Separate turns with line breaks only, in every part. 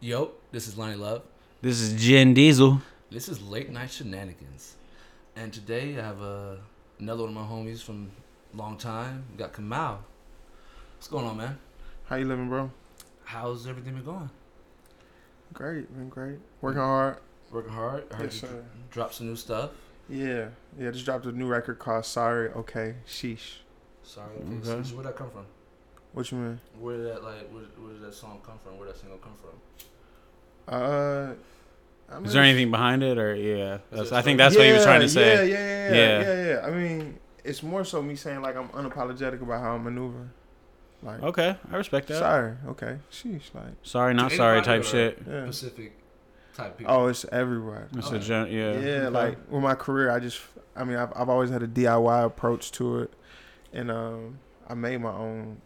Yo, this is Lonnie Love.
This is Jen Diesel.
This is Late Night Shenanigans. And today I have uh, another one of my homies from long time. We got Kamau. What's going on, man?
How you living, bro?
How's everything been going?
Great, been great. Working hard.
Working hard. I heard
Yes,
you
sir.
dropped some new stuff.
Yeah, yeah. Just dropped a new record called "Sorry." Okay, sheesh.
Sorry,
Okay.
okay. so where'd that come from?
What you mean?
Where did that like? Where, where did that song come from? Where did that single come from?
Uh, I mean,
Is there anything behind it, or yeah? That's, I think that's what he was trying to say.
Yeah, yeah, yeah,
Yeah.
yeah, yeah, yeah. I mean, it's more so me saying like I'm unapologetic about how I'm maneuvering. Like,
Okay, I respect that.
sorry. Okay, sheesh. Like,
Sorry, not sorry type shit.
yeah.
Specific type people.
Oh, it's everywhere.
It's
Okay.
a gen- yeah.
Yeah,
okay.
like with my career, I just, I mean, I've, I've always had a DIY approach to it, and um, I made my own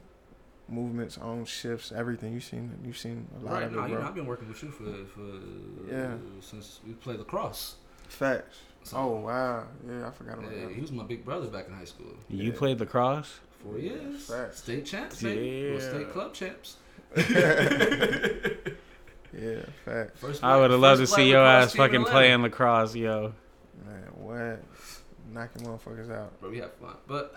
movements, own shifts, everything. You've seen, you've seen a lot
right
of
now,
it,
you
bro.
know, I've been working with you for for
Yeah.
since we played lacrosse.
Facts.
So,
Oh wow, yeah, I forgot about
yeah,
that.
he was my big brother back in high school.
you
yeah.
played lacrosse.
Four years.
Facts.
State champs, baby. Well,
Yeah.
state club champs.
Yeah, facts.
First
I would have loved to see your ass fucking playing lacrosse, yo.
Man, what? Knocking motherfuckers out.
But we have fun. But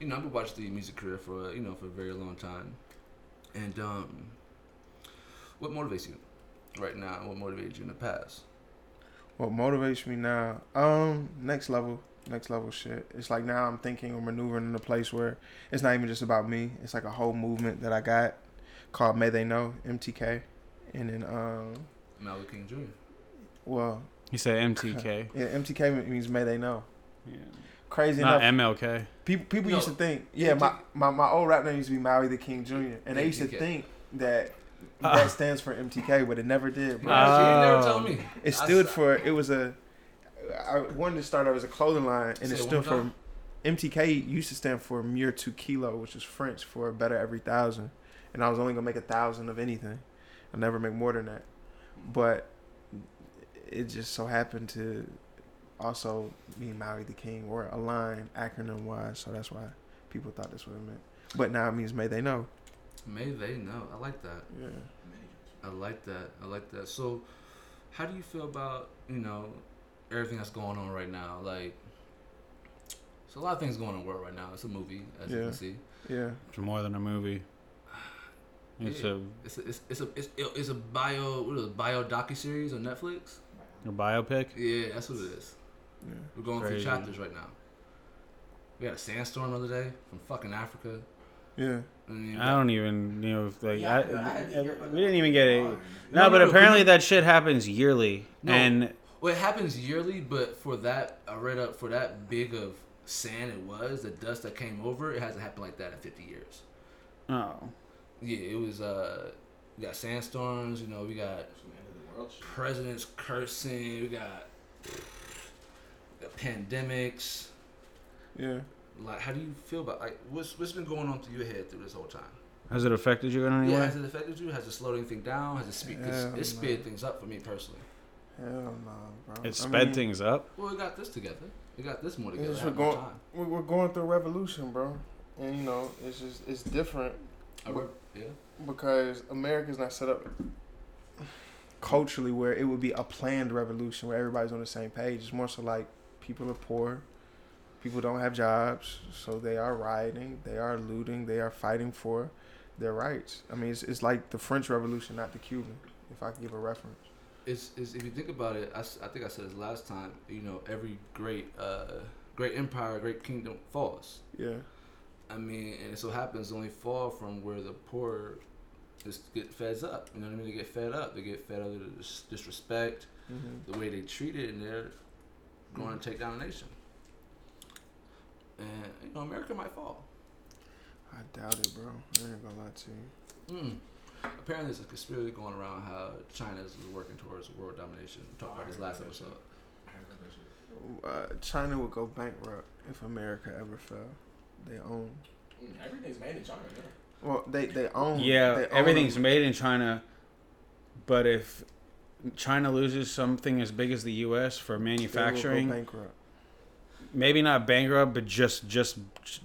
you know, I've been watching the music career for you know for a very long time. And um, what motivates you right now? and What motivated you in the past?
What motivates me now? Um, next level, next level shit. It's like now I'm thinking or maneuvering in a place where it's not even just about me. It's like a whole movement that I got called May They Know MTK, and then um,
Malcolm King Jr.
well,
He said MTK.
yeah, MTK means May They Know.
Yeah.
Crazy
Not
enough,
MLK.
people people
No,
used to think, yeah, my, my my old rap name used to be Maui the King Jr. and they used to
MTK.
think that.
Ah.
That stands for MTK, but it never did. Bro.
Yeah, you never
Oh.
told me.
It
I
stood
s-
for it was a. I wanted to start out as a clothing line, and
Say
it
it
stood
one
for
time.
MTK. Used to stand for Mure Two Kilo, which is French for better every thousand, and I was only gonna make a thousand of anything. I never make more than that, but it just so happened to also mean Maui the King or a line acronym wise, so that's why people thought that's what it meant. But now it means May they know.
May they know. I like that.
Yeah.
I like that. I like that. So, how do you feel about you know everything that's going on right now? Like, there's a lot of things going on in the world right now. It's a movie, as you can see.
Yeah.
It's more than a movie. It's
Yeah.
a,
It's a, it's, it's a it's, it's a bio what is it, bio docu series on Netflix.
a biopic.
Yeah, that's what it is.
Yeah.
We're going
Crazy.
through chapters right now. We had a sandstorm the other day from fucking Africa.
Yeah.
I, mean,
I don't even you know if like
Yeah,
I,
I had to hear about
we didn't even get it.
No,
No,
no,
but
no,
apparently
we-
that shit happens yearly,
No.
and
Well, it happens yearly, but for that, I read up for that big of sand it was, the dust that came over, it hasn't happened like that in 50 years.
oh,
Yeah, it was, uh, we got sandstorms, you know, we got presidents cursing, we got, got pandemics.
Yeah.
Like, how do you feel about, like, what's, what's been going on through your head through this whole time?
has it affected you in any
Yeah,
way?
has it affected you? Has it slowed anything down? Has it speed, cause
Hell
it sped
no.
things up for me personally.
Hell no, bro.
It
I
sped
mean,
things up.
Well, we got this together. We got this more together.
just
I have
we're
more
going,
time.
we're we're going through a revolution, bro. And you know, it's just it's different
I re- yeah.
because America's not set up culturally where it would be a planned revolution where everybody's on the same page. It's more so like people are poor, people don't have jobs, so they are rioting, they are looting, they are fighting for their rights. I mean, it's it's like the French Revolution, not the Cuban. If I could give a reference.
it's, it's if you think about it, I think I said this last time. You know, every great uh, great empire, great kingdom falls.
Yeah.
I mean, and it so happens only fall from where the poor just get fed up. You know what I mean? They get fed up. They get fed up with the disrespect,
Mm-hmm.
the way they treat it, and they're going to take down a nation. And you know, America might fall.
I doubt it, bro. I ain't gonna lie to you.
Mm. Apparently, there's a conspiracy going around how China is working towards world domination. We talked about this last episode.
Uh, China would go bankrupt if America ever fell. They own.
Everything's made in China. Yeah.
Well, they they own.
Yeah,
they own-
everything's made in China, but if China loses something as big as the U.S. for
they will go
manufacturing,
bankrupt.
maybe not bankrupt, but just just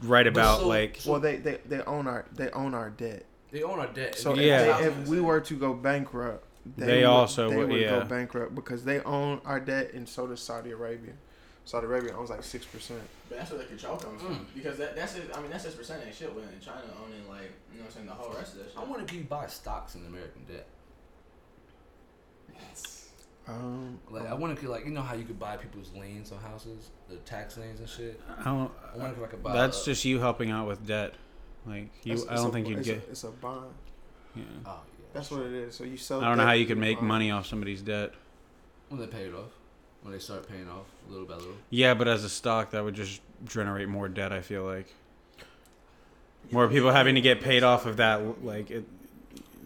right about
so-
like
Well, they, they they own our they own our debt.
they own our debt.
So
Yeah.
if, they, if we were to go bankrupt,
They
would-
also
they
would-
would
yeah.
go bankrupt because they own our debt, and so does Saudi Arabia. Saudi Arabia owns like six percent.
But that's where the control comes from.
Mm.
Because that, that's it. I mean, that's just percentage shit when China owning, like, you know what I'm saying, the whole rest of that shit.
I wonder if you buy stocks in American debt.
Um,
Like I wonder if you like you know how you could buy people's liens on houses, the tax liens and shit.
I don't.
I wonder if I could buy.
That's
uh,
just you helping out with debt. Like you,
it's-
I don't
a-
think you'd
it's
get.
A, it's a bond.
Yeah.
Oh yeah.
That's what it is. So you sell.
I don't know how you
to
could make
bond.
money off somebody's debt.
When they pay it off, when they start paying off little by little.
Yeah, but as a stock, that would just generate more debt. I feel like more people having to get paid off of that. Like it,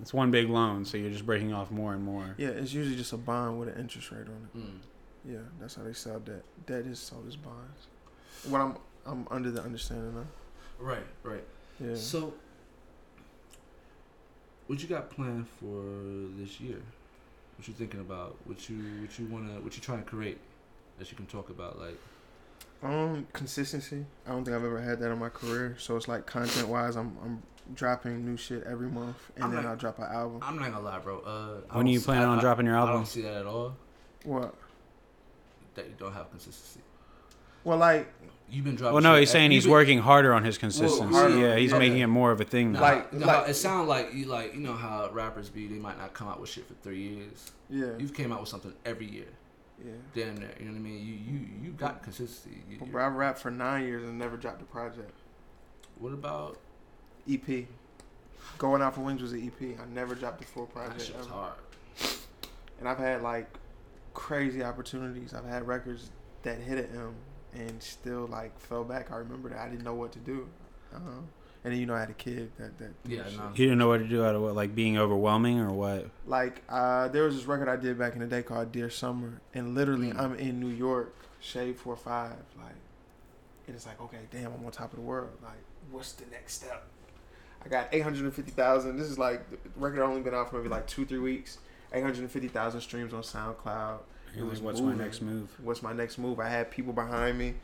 it's one big loan, so you're just breaking off more and more.
Yeah, it's usually just a bond with an interest rate on
Mm.
it. Yeah, that's how they sell debt. Debt is sold as bonds. What I'm I'm under the understanding of.
Right, right.
Yeah.
So, what you got planned for this year? What you thinking about? What you what you wanna what you trying to create that you can talk about? Like,
Um, consistency. I don't think I've ever had that in my career. So it's like content wise, I'm I'm dropping new shit every month, and
I'm
then
like-
I'll drop an album.
I'm not gonna lie, bro. Uh,
When are you planning
I-
on
I-
dropping your album?
I don't see that at all.
What?
That you don't have consistency.
Well, like
You've been dropping.
Well, no,
shit
he's saying
you've
he's
been-
working harder on his consistency.
harder,
yeah, he's
yeah.
making it more of a thing now.
Like-
you know,
like-
it sounds like you like you know how rappers be. They might not come out with shit for three years.
yeah,
You've came out with something every year.
yeah.
Damn near. You know what I mean? You you you got consistency. You,
But bro, I've rapped for nine years and never dropped a project.
what about
EP. Going out for wings was an EP. I never dropped a full project.
that
project
shit's
ever.
hard.
And I've had like crazy opportunities. I've had records that hit an M and still like fell back. I remember that I didn't know what to do. uh And then you know I had a kid that that
Yeah, no.
he didn't know what to do out of what, like being overwhelming or what?
Like uh, there was this record I did back in the day called Dear Summer, and literally
Mm.
I'm in New York, Shade Four Five, like, and it's like okay, damn, I'm on top of the world. Like, what's the next step? I got eight hundred and fifty thousand. This is like the record only been out for maybe like two three weeks. Eight hundred and fifty thousand streams on SoundCloud.
You're
was
what's
moving.
my next move?
What's my next move? I had people behind me,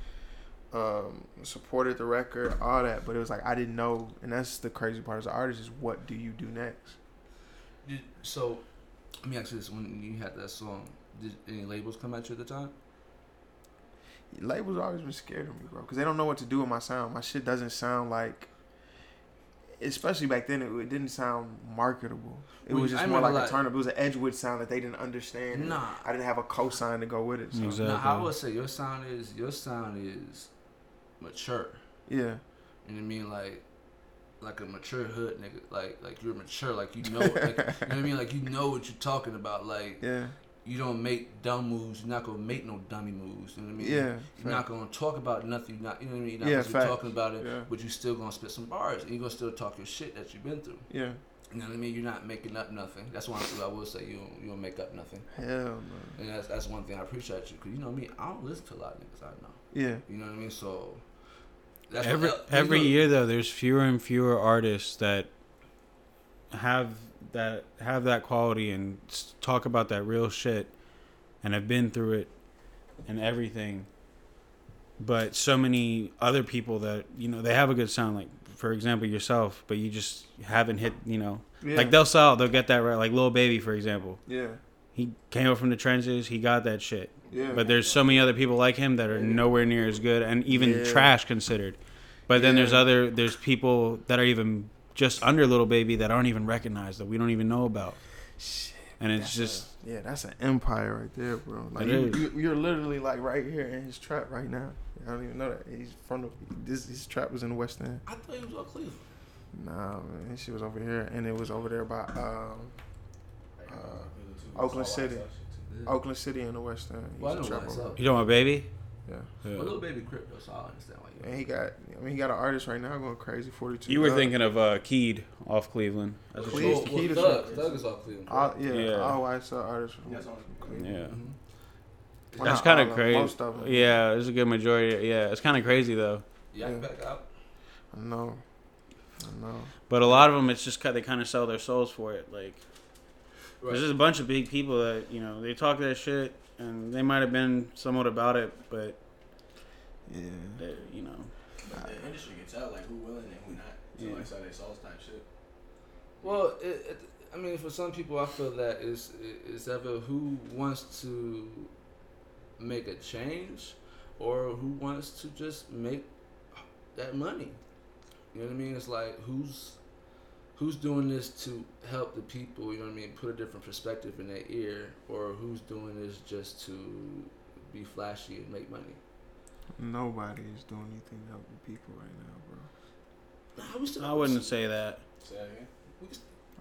um, supported the record, all that, but it was like I didn't know, and that's the crazy part as an artist is what do you do next?
Did, so, let me ask you this: When you had that song, did any labels come at you at the time?
labels always been scared of me, bro, because they don't know what to do with my sound. My shit doesn't sound like, especially back then, it, it didn't sound marketable. It
Well,
was
I
just more
remember,
like a
like-
turn up. It was an Edgewood sound that they didn't understand.
Nah.
I didn't have a cosign to go with it. So.
Exactly.
Now, I would say your sound is your sound is mature.
Yeah,
You know what I mean? Like, like a mature hood nigga. Like, like you're mature. Like you know, like, you know what I mean? Like you know what you're talking about. Like
yeah,
you don't make dumb moves. You're not gonna make no dummy moves. You know what I mean?
yeah.
You're not gonna talk about nothing. You're not, you know what I mean? You're not
Yeah,
gonna be talking about it,
Yeah.
but you still gonna spit some bars, and you gonna still talk your shit that you've been through.
Yeah,
You know what I mean? You're not making up nothing. That's one thing I will say. You don't, you don't make up nothing,
hell no.
and that's that's one thing I appreciate you. Cause you know me, I don't listen to a lot of niggas I know.
Yeah,
You know what I mean? So that's
every
what,
every
you know-
year though, there's fewer and fewer artists that have that have that quality and talk about that real shit and have been through it and everything. But so many other people that you know they have a good sound, like for example yourself, but you just haven't hit. You know,
yeah.
like they'll sell, they'll get that right. Like Lil Baby, for example,
yeah,
he came up from the trenches, he got that shit.
yeah.
But there's so many other people like him that are nowhere near as good and even
Yeah.
trash considered. But then there's other there's people that are even just under Lil Baby that aren't even recognized that we don't even know about. And it's just
a- yeah, that's an empire right there, bro. Like you,
is.
you, you're literally like right here in his trap right now. I don't even know that he's from the, this. His trap was in the West End.
I thought he was all Cleveland.
Nah, man, his shit was over here, and it was over there by um, uh, Oakland City. Oakland City in the West End. He
Well, I
used to
know
trap over
you know my baby.
Yeah,
Yeah.
Well, Lil Baby crypto, so I understand why you.
and he got. I mean, he got an artist right now going crazy. Forty two.
You were thinking of uh, Keed off Cleveland. That's what
Please,
you-
well,
Key to
Thug. Thug is all Cleveland.
All,
correct?
yeah,
Yeah.
all white uh, artists from
That's
Cleveland.
Yeah.
Mhm.
Well,
That's kind of crazy.
Most of them.
Yeah, there's a good majority. Yeah, it's kind of crazy though.
Yeah,
Yeah.
back out.
I know. I know.
But a lot of them, it's just kind they kind of sell their souls for it. Like
Right.
there's just a bunch of big people that you know they talk that shit and they might have been somewhat about it, but
Yeah.
they, you know.
But the industry can tell like who willing and who not to
Yeah.
like sell their souls type shit.
Well, it, it, I mean, for some people, I feel that is it's it's either who wants to make a change or who wants to just make that money. You know what I mean? It's like who's who's doing this to help the people. You know what I mean? Put a different perspective in their ear, or who's doing this just to be flashy and make money.
Nobody is doing anything to help the people right now, bro.
Nah, we still-
I wouldn't say that.
Say that again.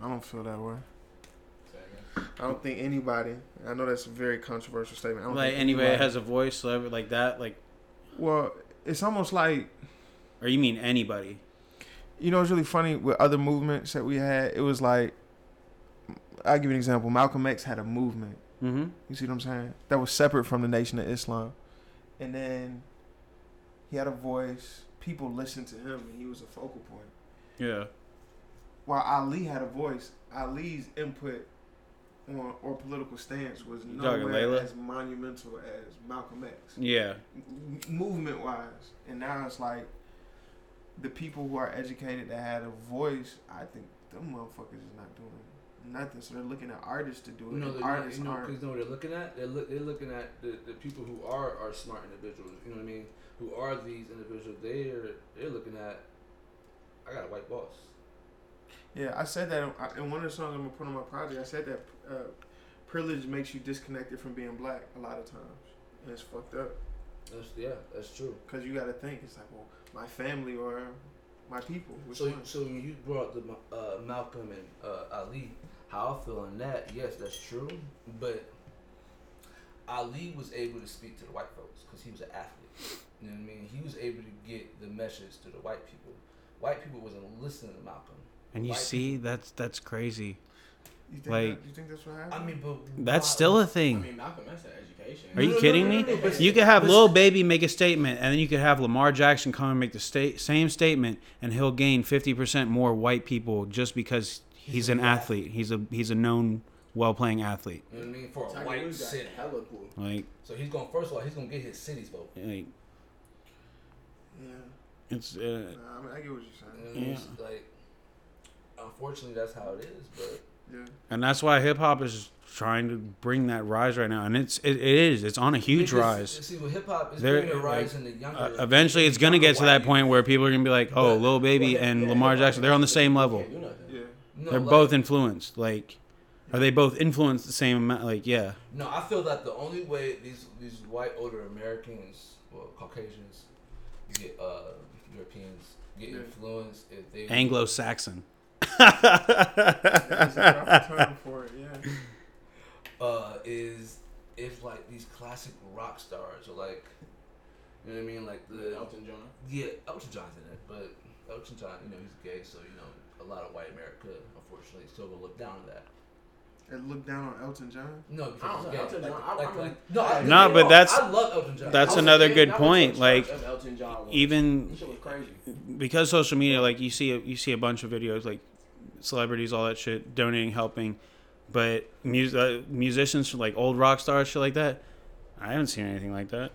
I don't feel that way.
Say that again.
I don't think anybody. I know that's a very controversial statement. I don't
Like
think
anybody that has a voice, celebrity like that, like,
Well, it's almost like
or you mean anybody?
You know. It's really funny with other movements that we had. It was like I'll give you an example. Malcolm X had a movement.
Mm-hmm.
You see what I'm saying? That was separate from the Nation of Islam, and then he had a voice. People listened to him, and he was a focal point.
Yeah.
While Ali had a voice, Ali's input on or political stance was nowhere as monumental as Malcolm X.
Yeah.
movement wise. And now it's like the people who are educated that had a voice, I think them motherfuckers is not doing nothing. So they're looking at artists to do it. And
they're not,
artists
you know,
aren't.
because you know what they're looking at. They're look, they're looking at the, the people who are are smart individuals. You know what I mean? Who are these individuals? They're they're looking at. I got a white boss.
Yeah, I said that in- one of the songs I'm gonna put on my project. I said that uh, privilege makes you disconnected from being black a lot of times, and it's fucked up.
That's yeah, that's true.
Cause you got to think it's like, well, my family or my people. Which
So
one?
so when you brought the uh, Malcolm and uh, Ali, how I feel on that? Yes, that's true. But Ali was able to speak to the white folks because he was an athlete. You know what I mean? He was able to get the message to the white people. White people wasn't listening to Malcolm.
And you
White
see, that's that's crazy.
You think
like-
that, you think that's what happened?
I mean, but
That's
why-
still a thing.
mean, Malcolm X had education.
Are you
No, no,
kidding
no,
me?
no, no, but-
You could have
but-
Lil Baby make a statement, and then you could have Lamar Jackson come and make the sta- same statement, and he'll gain fifty percent more white people just because he's an athlete. He's a he's a known, well playing athlete.
You know what I mean? For a
Tiger
white
Woods
city.
hella cool.
Like,
So he's going first of all, he's gonna get his city's vote.
like
yeah.
it's uh,
Nah, I mean, I get what you're saying.
know what I mean?
Yeah.
Like, unfortunately, that's how it is. But
Yeah.
and that's why hip hop is trying to bring that rise right now, and it's it, it is it's on a huge
Because,
rise.
See, with hip hop, it's
There-
bringing a rise
like,
in the younger.
Uh, eventually, it's gonna get to that point where people are gonna be like, "Oh,
But-
Lil Baby and Lamar Jackson, they're on the same level.
Can't do nothing.
Yeah.
No,
They're
like-
both influenced. Like, are they both influenced the same amount? Like, yeah,
No, I feel that the only way these these white older Americans, well, Caucasians, get uh Europeans get influenced if they
Anglo-Saxon.
There's a proper term for it. Yeah.
uh is if like these classic rock stars or like you know what I mean like the
Elton John.
yeah Elton John's in it but Elton John you know he's gay so you know a lot of white America unfortunately still gonna look down on that
And look down on Elton John.
no
I
because
don't
he's
know,
gay
Elton John, I-
like, like, no I,
No, but that's-
I love Elton John
that's another
gay,
good point, like-
Elton John. was-
Even
was crazy.
because social media, like you see, you see a bunch of videos, like celebrities, all that shit, donating, helping, but mus- uh, musicians, like old rock stars, shit like that. I haven't seen anything like that.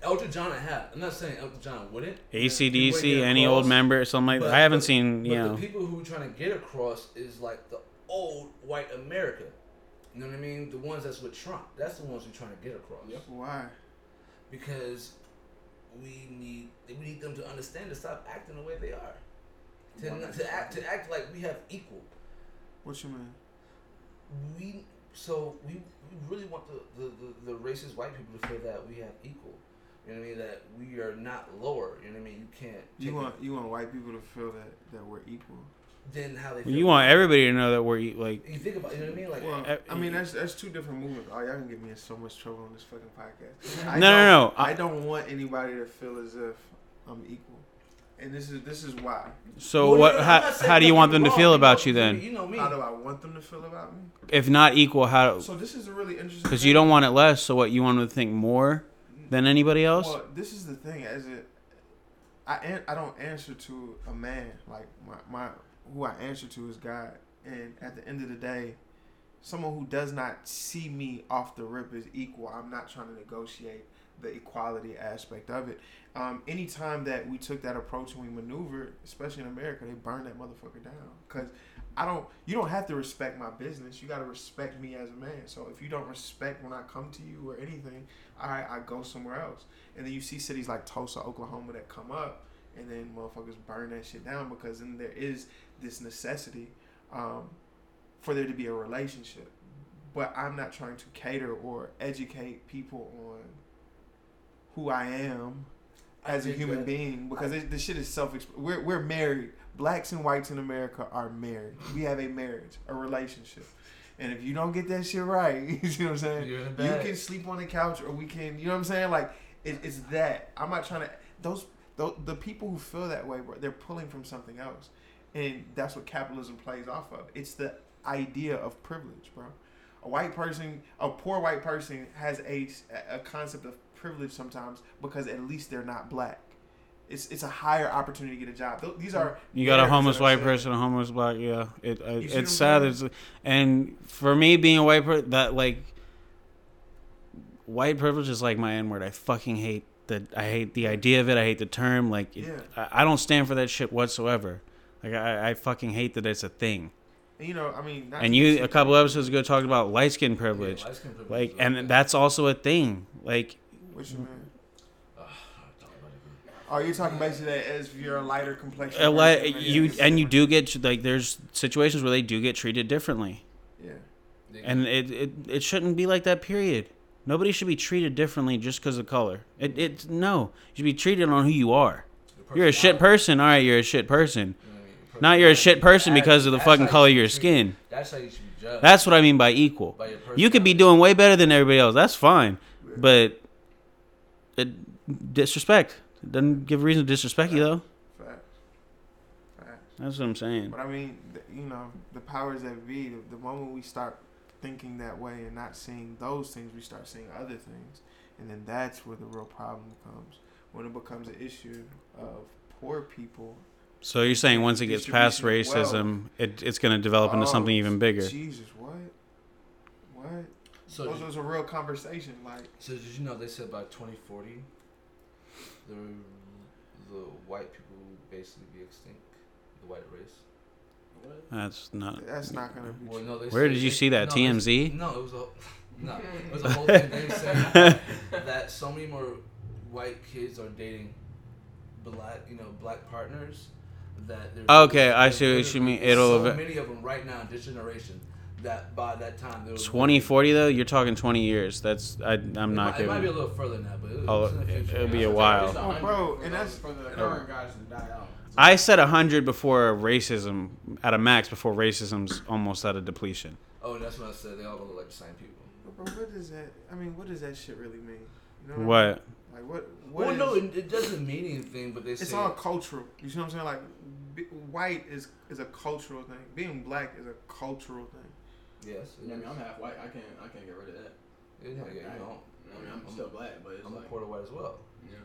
Elton John I have I'm not saying Elton John wouldn't
ACDC,
get
any
across,
old member, or something like that. I haven't
but-
seen,
But
you know.
the people who are trying to get across is like the old white America. You know what I mean? The ones that's with Trump. That's the ones we're trying to get across.
Yep.
Why?
Because we need we need them to understand to stop acting the way they are. To, not- to act to act like we have equal.
What you mean?
We so we, we really want the, the, the, the racist white people to feel that we have equal. You know what I mean? That we are not lower. You know what I mean? You can't.
You
take
want you want white people to feel that that we're equal.
then how they feel.
You want everybody to know that we're e- like.
You think about. You know what I mean? Like.
Well,
uh,
I mean that's that's two different movements. Oh, y'all can get me in so much trouble on this fucking podcast.
No,
I
no,
don't-
no.
I
I-
don't want anybody to feel as if I'm equal, and this is this is why.
So
Well,
what?
no, no,
How, how do you want
nothing
them to feel about you then?
You know me.
How do I want them to feel about me?
If not equal, how?
So this is a really interesting.
Because you don't want it less. So what? You want them to think more than anybody else?
Well, this is the thing. As it, I an, I don't answer to a man like my my who I answer to is God. And at the end of the day, someone who does not see me off the rip is equal, I'm not trying to negotiate the equality aspect of it. Um, anytime that we took that approach and we maneuvered, especially in America, they burned that motherfucker down. Cause I don't. You don't have to respect my business. You got to respect me as a man. So if you don't respect when I come to you or anything, all right, I go somewhere else. And then you see cities like Tulsa, Oklahoma that come up, and then motherfuckers burn that shit down because then there is this necessity um, for there to be a relationship. But I'm not trying to cater or educate people on who I am as a human
that-
being because it, this shit is self. We're we're married. Blacks and whites in America are married. We have a marriage, a relationship. And if you don't get that shit right, you know what I'm saying? You can sleep on the couch, or we can. You know what I'm saying? Like it, it's that. I'm not trying to. Those, those the people who feel that way, bro, they're pulling from something else, and that's what capitalism plays off of. It's the idea of privilege, bro. A white person, a poor white person, has a a concept of privilege sometimes because at least they're not black. It's it's a higher opportunity to get a job. Th- These are
You got a homeless white person, a homeless black. Yeah, it, uh,
You see what
it's sad. It's, and for me, being a white person, that like white privilege is like my N word. I fucking hate that. I hate the idea of it. I hate the term. Like, it,
Yeah.
I, I don't stand for that shit whatsoever. Like, I, I fucking hate that it's a thing.
You know, I mean,
And you a couple episodes ago talked about light skin
Yeah,
privilege.
light skin privilege
Like, and that's also a thing. Like,
What you mean?
Ugh, oh, I'll talk about it again.
Oh, you're talking basically that as if you're a lighter complexion.
Uh, a li-
person,
you
it's
and you do get like there's situations where they do get treated differently.
Yeah.
And it, it it shouldn't be like that period nobody should be treated differently just because of color it, it no you should be treated on who you are you're a shit person all right you're a shit person
you know what I mean? Your
not you're a shit person because of the fucking
how
color
you
of your
should be treated.
skin
That's how you should be judged.
that's what i mean by equal
by
you could be doing way better than everybody else that's fine but it, disrespect it doesn't give reason to disrespect you though that's what i'm saying
But I mean, you know, the powers that be, the, the moment we start thinking that way and not seeing those things, we start seeing other things. And then that's where the real problem comes. When it becomes an issue of poor people.
so you're saying once it gets past racism it, it's going to develop into
Oh,
something even bigger
Jesus, what? What?
So,
Those was a real conversation. Like,
so did you know they said by 2040, the the white people will basically be extinct, the white race.
What?
that's not
that's not going to be
Well, no, they
Where
said-
did you
they-
see that?
no, they-
TMZ?
No, it was a no, it was a whole thing. They said that so many more white kids are dating black, you know, black partners that they're
Okay, I
they're
see what you mean. It'll
so many of them right now in this generation that by that time they
2040 though you're talking 20 years that's I, i'm
It
not
might, it might be a little further than that, but it,
Oh,
it's in the
it-
future.
it'll be a while.
Oh, bro, and that's-
for the current guys to die out.
i said 100 before racism at a max before racism's almost at a depletion
Oh, that's what I said. They all look like the same people.
Bro, what does that? I mean, what does that shit really mean? You know I mean?
what
Like, what? what
well, no,
is-
it, it doesn't mean anything, but they
it's
say
all cultural. You see what I'm saying? Like, be, white is is a cultural thing. Being black is a cultural thing.
Yes.
I mean, I'm half white. I can't. I can't get rid of that.
Yeah, yeah, yeah, you know,
I mean, I'm still black, but it's
I'm a quarter white as well.
yeah.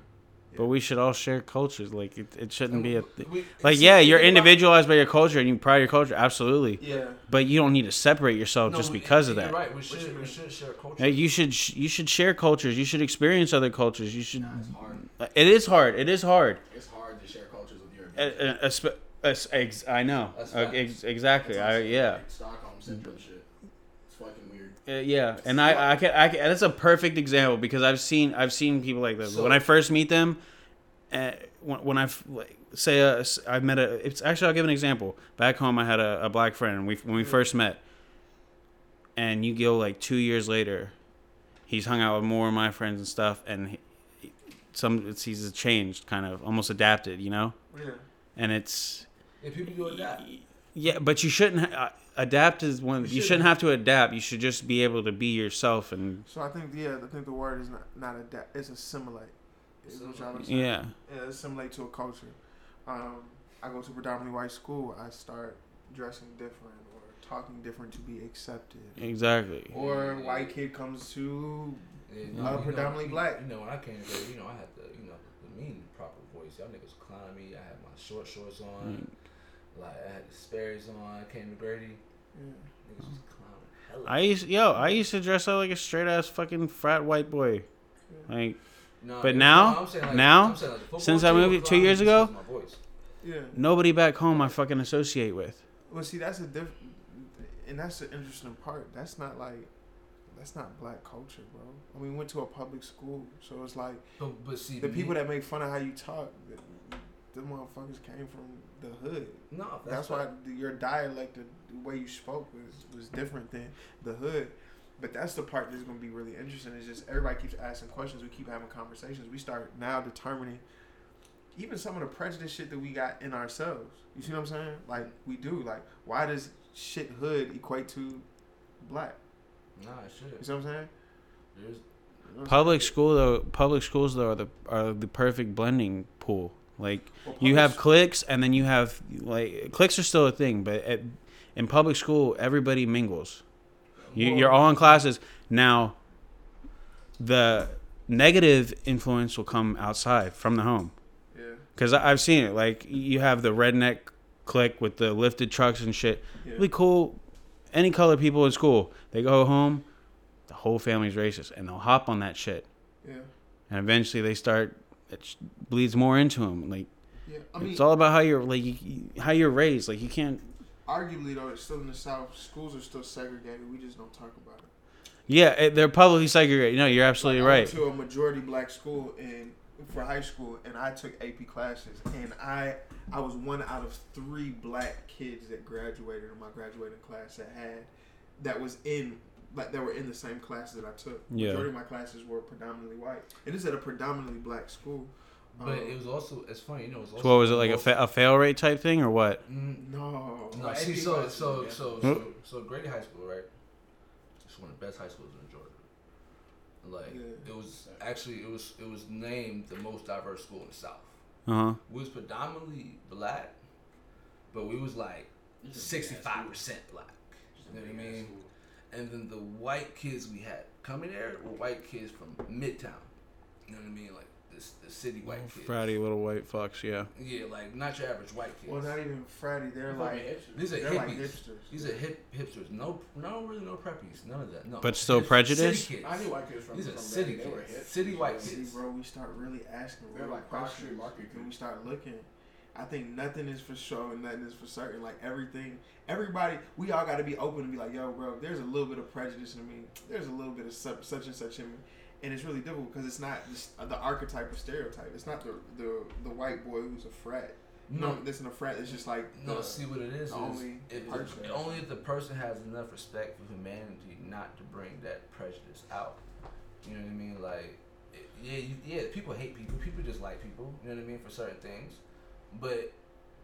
but we should all share cultures like it, it shouldn't be a th-
We-
like yeah you're individualized by your culture and you pride your culture absolutely
Yeah.
but you don't need to separate yourself
No,
just
we-
because of
you're
that
Right, we
you
should we should share culture.
Hey, you should you should share cultures you should experience other cultures you should
Nah, it's hard.
it is hard it is hard
It's hard to share cultures with your.
Uh, uh, espe- es- ex- I know.
That's
Uh, ex- exactly. I yeah.
Stockholm syndrome shit. It's fucking weird.
Uh, yeah, and I, I can, I can, that's a perfect example because I've seen, I've seen people like this.
So-
when I first meet them, uh, when, when I like, say, uh, I met a, it's actually, I'll give an example. Back home, I had a, a black friend, and we, when we first met, and you go like two years later, he's hung out with more of my friends and stuff, and he, some, it's, he's changed, kind of, almost adapted, you know,
Yeah.
and it's,
If people do that,
Yeah, but you shouldn't ha- uh, adapt is one.
You
You
shouldn't.
shouldn't have to adapt. You should just be able to be yourself and
So I think yeah, I think the word is not not adapt. It's assimilate. Is what y'all
yeah.
Yeah, assimilate to a culture. Um, I go to a predominantly white school. I start dressing different or talking different to be accepted.
Exactly.
Or white kid comes to
yeah,
Uh,
you know,
predominantly
you-
black.
You know, when I came here, you know, I had the you know the mean proper voice. Y'all niggas clown me. I had my short shorts on,
Mm.
Like I had the Sperry's on. I came to Grady.
yeah. Mm.
Niggas was clowning hella.
I used yo, I used to dress up like a straight ass fucking frat white boy. Mm. Like
No,
But
no,
now-
I'm saying, like,
now,
I'm saying, like, the football
since I
team
moved
will
two
clown
years
just
ago,
'cause of my voice.
yeah.
nobody back home I fucking associate with.
Well, see, that's a diff, and that's the interesting part. That's not like, that's not black culture, bro. I mean, we went to a public school, so it's like
But, but see,
the
me-
people that make fun of how you talk, the, the motherfuckers came from the hood.
no,
That's, why your dialect, the, the way you spoke was was different than the hood. But that's the part that's gonna be really interesting. Is just everybody keeps asking questions. We keep having conversations. We start now determining even some of the prejudice shit that we got in ourselves. You see what I'm saying? Like we do. Like why does shit hood equate to black?
Nah, it
You see what I'm saying?
There's,
You know what I'm
Public
saying?
school though, public schools though are the are the perfect blending pool. Like
Well,
you have clicks, and then you have like clicks are still a thing, but at, in public school, everybody mingles. You, you're all in classes now. The negative influence will come outside from the home,
Yeah.
because I've seen it. Like you have the redneck clique with the lifted trucks and shit.
Yeah.
Really cool. Any color people in school, they go home, the whole family's racist, and they'll hop on that shit,
Yeah.
and eventually they start. It bleeds more into them. Like
Yeah. I mean,
it's all about how you're like you, how you're raised. Like you can't.
arguably though, it's still in the South. Schools are still segregated. We just don't talk about it.
Yeah, it, they're publicly segregated. No, you're absolutely
Like, I
right.
went to a majority black school and for high school, and I took AP classes, and I I was one out of three black kids that graduated in my graduating class that had that was in like that were in the same classes that I took.
Yeah.
Majority of my classes were predominantly white, and this is at a predominantly black school.
but
Um,
it was also it's funny, you know. It was also
So what was it like a, fa- a fail rate type thing or what?
Mm,
no,
No, see, so
classes,
so
yeah.
so so so Grady High School, right? It's one of the best high schools in Georgia. Like
Yeah.
it was actually it was it was named the most diverse school in the South.
Uh huh.
We was predominantly black, but we was like sixty five percent black. You know what I mean? And then the white kids we had coming there were white kids from Midtown. You know what I mean? Like this the city white mm, kids.
Fratty little white fucks. Yeah.
Yeah, like not your average white kids.
well, not even fratty. They're like
These are
they're
hippies.
like hipsters.
These are hip hipsters. No, no, really, no preppies. None of that. No.
But still
City
prejudice?
kids.
I knew white kids from
These are
from
city
back. They were
kids.
hip.
City white
See, bro, we start really asking
They're like Park. Street Market
When we start looking, I think nothing is for sure and nothing is for certain. Like everything, everybody, we all got to be open and be like, yo, bro, there's a little bit of prejudice in me. There's a little bit of such, such and such in me. And it's really difficult because it's not this, the archetype or stereotype. It's not the, the the white boy who's a frat. No,
No,
this isn't a frat. It's just like
no.
the-
See what it is
only
if the, only if the person has enough respect for humanity not to bring that prejudice out. You know what I mean? Like, yeah, you, yeah. People hate people. People just like people. You know what I mean for certain things, but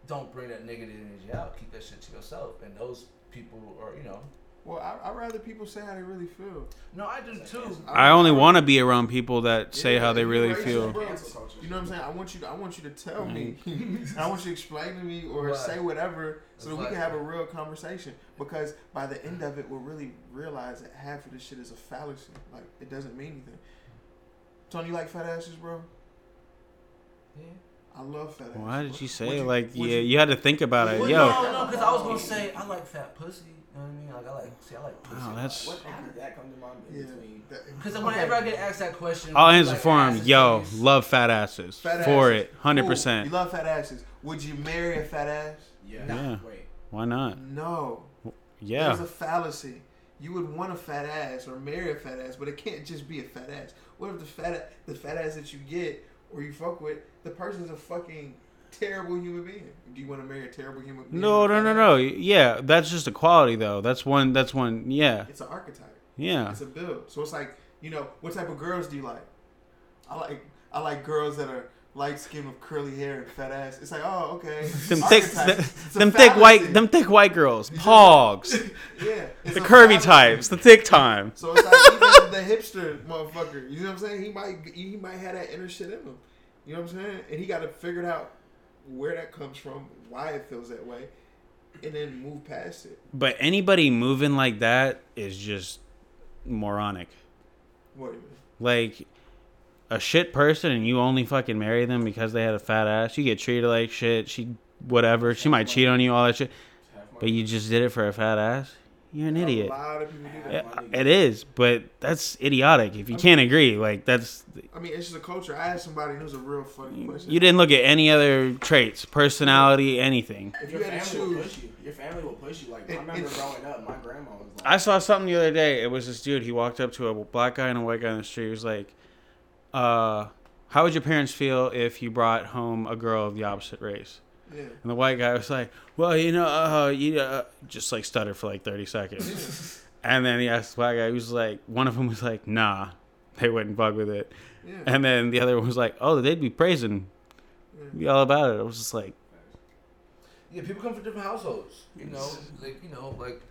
don't bring that negative energy out. Keep that shit to yourself. And those people are, you know.
Well, I, I'd rather people say how they really feel.
No, I do too.
I only want to be around people that say
Yeah,
how they really feel.
bro. You know what I'm saying? I want you. To, I want you to tell me.
Mm-hmm.
I want you to explain to me or
Right.
say whatever so that we can have a real conversation. Because by the end of it, we'll really realize that half of this shit is a fallacy. Like it doesn't mean anything. Tony, you like fat asses, bro?
Yeah.
I love fat asses.
Why did you say
Would
it like
would
yeah? You had to think about it. Yo,
no, no, because I was gonna say I like fat pussy. You know what I mean? Like I like, see, I like pussy.
Wow, that's-
What, how did that come to mind in
Yeah.
between?
that-
Because
okay.
whenever I get asked that question,
I'll answer
like,
for him. Yo,
titties,
love fat asses
Fat
for
asses.
it, hundred
percent. You love fat asses. Would you marry a fat ass?
Yeah.
Yeah.
Wait.
Why not?
No.
Yeah,
There's a fallacy. You would want a fat ass or marry a fat ass, but it can't just be a fat ass. What if the fat the fat ass that you get or you fuck with, the person's a fucking terrible human being? Do you want to marry a terrible human being?
no, no, no, no. Yeah, that's just a quality though. That's one. That's one. Yeah,
It's an archetype.
yeah.
It's a build. So it's like, you know, what type of girls do you like? I like I like girls that are light skin with curly hair and fat ass. It's like, oh, okay.
Them thick,
Archetype.
Them thick white, them thick white girls, pogs,
Yeah.
the curvy
fallacy.
types, the thick time.
So it's like the hipster motherfucker. You know what I'm saying? He might he might have that inner shit in him. You know what I'm saying? And he got to figure out where that comes from, why it feels that way, and then move past it.
But anybody moving like that is just moronic.
What do you mean?
Like a shit person, and you only fucking marry them because they had a fat ass. You get treated like shit. She whatever. She might cheat on you, all that shit. But you just did it for a fat ass. You're an idiot.
A lot of people do
Yeah, it is, but that's idiotic. If you can't agree, like that's
I mean, it's just a culture. I asked somebody who was a real funny question.
you didn't look at any other traits, personality, anything.
If
Your
you had to
family will push you. Your family will push you. Like I remember
it-
growing up, my grandma was like,
I saw something the other day. It was this dude. He walked up to a black guy and a white guy on the street. He was like, uh, "How would your parents feel if you brought home a girl of the opposite race?"
Yeah.
And the white guy was like, "Well, you know, uh, you uh, just like stuttered for like thirty seconds." and then he asked the black guy. He was like, one of them was like, "Nah, they wouldn't bug with it."
Yeah.
And then the other one was like, "Oh, they'd be praising, be all about it." I was just like,
Yeah, people come from different households. You know, like you know, like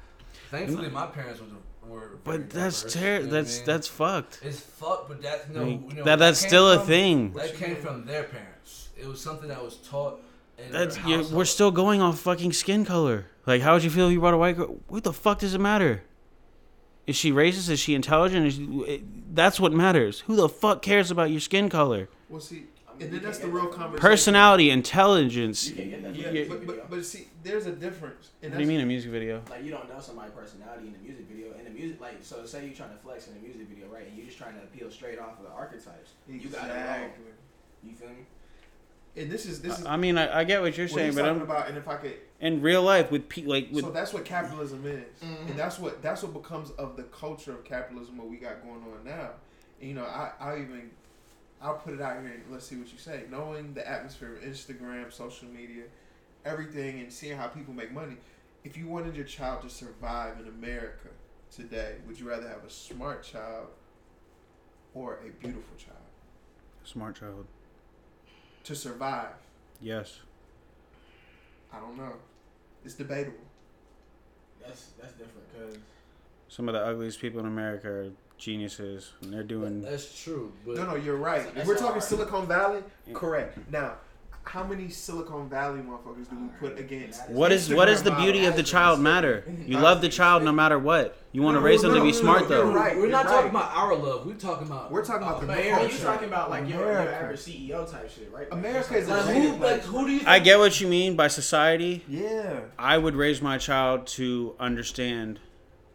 thankfully my parents were were.
"But that's
diverse,
ter-
you know I
that's
mean?
that's fucked."
It's fucked, but that's no.
Like,
you know,
that that's
came
still a thing.
That came from their parents. It was something that was taught. In
That's
their
you we're still going off fucking skin color. Like, how would you feel if you brought a white girl? What the fuck does it matter? Is she racist? Is she intelligent? Is she, it, that's what matters. Who the fuck cares about your skin color?
Well, see,
I
and
mean, you
then that's the real conversation.
Personality, intelligence.
You can't get that.
Yeah,
from a music
but, but but see, there's a difference. And
What do you mean a music video?
Like you don't know somebody's personality in the music video. In the music, like so, say you're trying to flex in the music video, right? And you're just trying to appeal straight off of the archetypes. You got it wrong.
Exactly.
You feel me?
And this is this is
I mean, I, I get what you're
what
saying,
he's
but
talking
I'm
about. And if I could,
in real life with pe- like with
so that's what capitalism is,
Mhm.
and that's what that's what becomes of the culture of capitalism. What we got going on now. And, you know, I I even I'll put it out here and let's see what you say. Knowing the atmosphere of Instagram, social media, everything, and seeing how people make money. If you wanted your child to survive in America today, would you rather have a smart child or a beautiful child
smart child.
To survive?
Yes.
I don't know. It's debatable.
That's that's different because
Some of the ugliest people in America are geniuses, and they're doing.
That's true, but
No, no, you're right.
That's-
if we're talking
hard.
Silicon Valley,
Yeah.
correct. Now, how many Silicon Valley motherfuckers do we put against?
What is what is the
Instagram
beauty of the child matter? You love the child no matter what. You want to
No,
raise them
no,
to be
no,
smart
no,
though.
you're right.
We're not
you're
talking about our love. We're talking about.
We're talking about the
But
culture.
Aaron, you talking about like your, your
America.
average CEO type shit, right? Like,
America is
Like who?
Like-
Like who do you? Think,
I get what you mean by society.
Yeah.
I would raise my child to understand.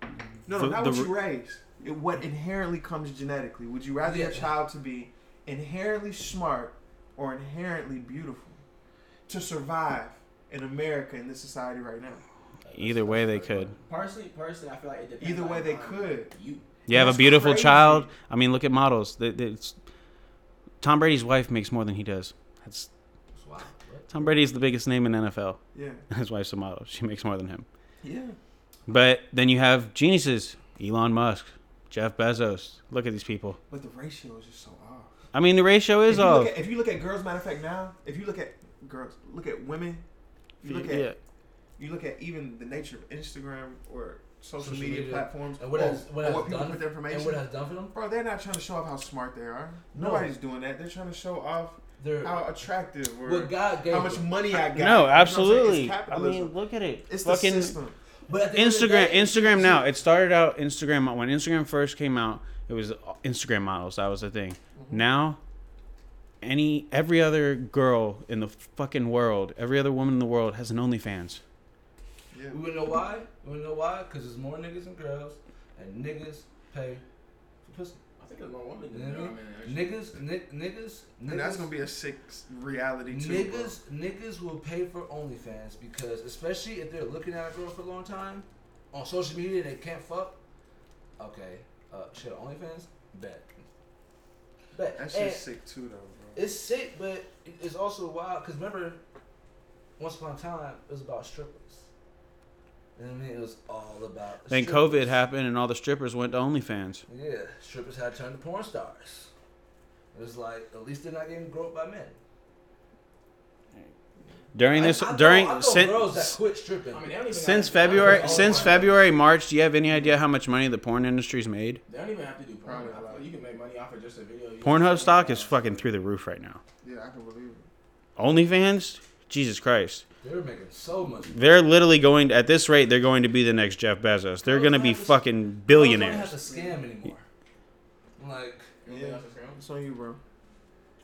No, no,
The-
not
the
what you raise. It, what inherently comes genetically. Would you rather your child to be inherently smart or inherently beautiful to survive in America in this society right now?
Either way, they could.
Personally, personally, I feel like it depends.
Either way,
like,
they could.
You.
You have a beautiful
crazy.
child. I mean, look at models. They- they- it's- Tom Brady's wife makes more than he does. That's
Wow. What?
Tom Brady's the biggest name in NFL,
Yeah.
and his wife's a model. She makes more than him.
Yeah.
But then you have geniuses: Elon Musk, Jeff Bezos. Look at these people.
But the ratio is just so off.
I mean, the ratio is
if
off.
Look at, if you look at girls, matter of fact, now, if you look at girls, look at women, you look at
yeah.
you look at even the nature of Instagram or social,
Social
media,
media.
platforms,
And what
or,
has what
or
has
what people
done?
put their
And
information.
what has done for them?
Bro, they're not trying to show off how smart they are.
No.
Nobody's doing that. They're trying to show off
They're
how attractive or
what God gave
how much
them.
money I got.
No,
You know I'm
absolutely.
It's
I mean, look at it.
it's the
Fucking
system.
But at the end of the
Instagram.
day,
Instagram now. It started out Instagram when Instagram first came out. It was Instagram models. That was the thing.
Mm-hmm.
Now, any every other girl in the fucking world, every other woman in the world has an OnlyFans.
Yeah.
We wanna know why? We wanna know why? Because there's more niggas and girls, and niggas pay for pussy.
I think it's more women
You know I mean? Niggas, ni- niggas, niggas.
And that's gonna be a sick reality too. bro.
Niggas, niggas will pay for OnlyFans because, especially if they're looking at a girl for a long time on social media, and they can't fuck. Okay, uh, shit, OnlyFans, bet, bet.
That
And
shit's sick too, though, bro.
it's sick, but it's also wild because remember, once upon a time, it was about strippers. You know what I mean? It was all about.
Then
strippers.
COVID happened, and all the strippers went to OnlyFans.
Yeah, strippers had turned to porn stars. It was like at least they're not getting groped by men.
During this,
I know-
during
I know
sin-
girls that quit stripping.
I mean, they don't even
since February, since
wow.
February, March, do you have any idea how much money the porn industry's made?
They don't even have to do porn.
Probably
I feel like you can make money off of just a video.
Pornhub stock is fucking through the roof right now.
Yeah, I can believe it.
OnlyFans, Jesus Christ,
They're making so much.
they're literally going at this rate. They're going to be the next Jeff Bezos. They're going to be fucking
Girls don't have to scam anymore. Like
You don't think
Yeah.
that's a scam?
It's on you, bro.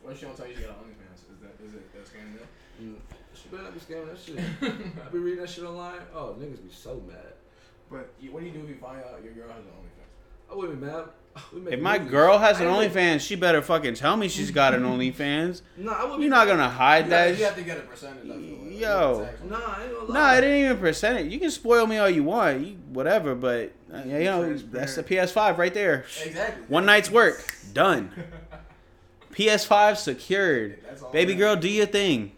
What if she don't tell you she got OnlyFans? Is that is it that scam deal?
Mm. She better not be scamming that shit. I be reading that shit online. Oh, niggas be so mad.
But
You, what do you do if you find out your girl has an OnlyFans?
I wouldn't be mad.
If my
movies.
girl has an
I ain't-
OnlyFans, she better fucking tell me she's got an OnlyFans.
No, I wouldn't.
You're not gonna hide
You,
that.
have, you have to get a percentage of it.
Yo.
Nah, I ain't gonna
No,
lie.
it ain't even percentage. You can spoil me all you want, you, whatever. But uh, you know, that's the PS5 right there.
Exactly.
One night's work done. PS5 secured.
That's
Baby
I'm
girl, do your thing.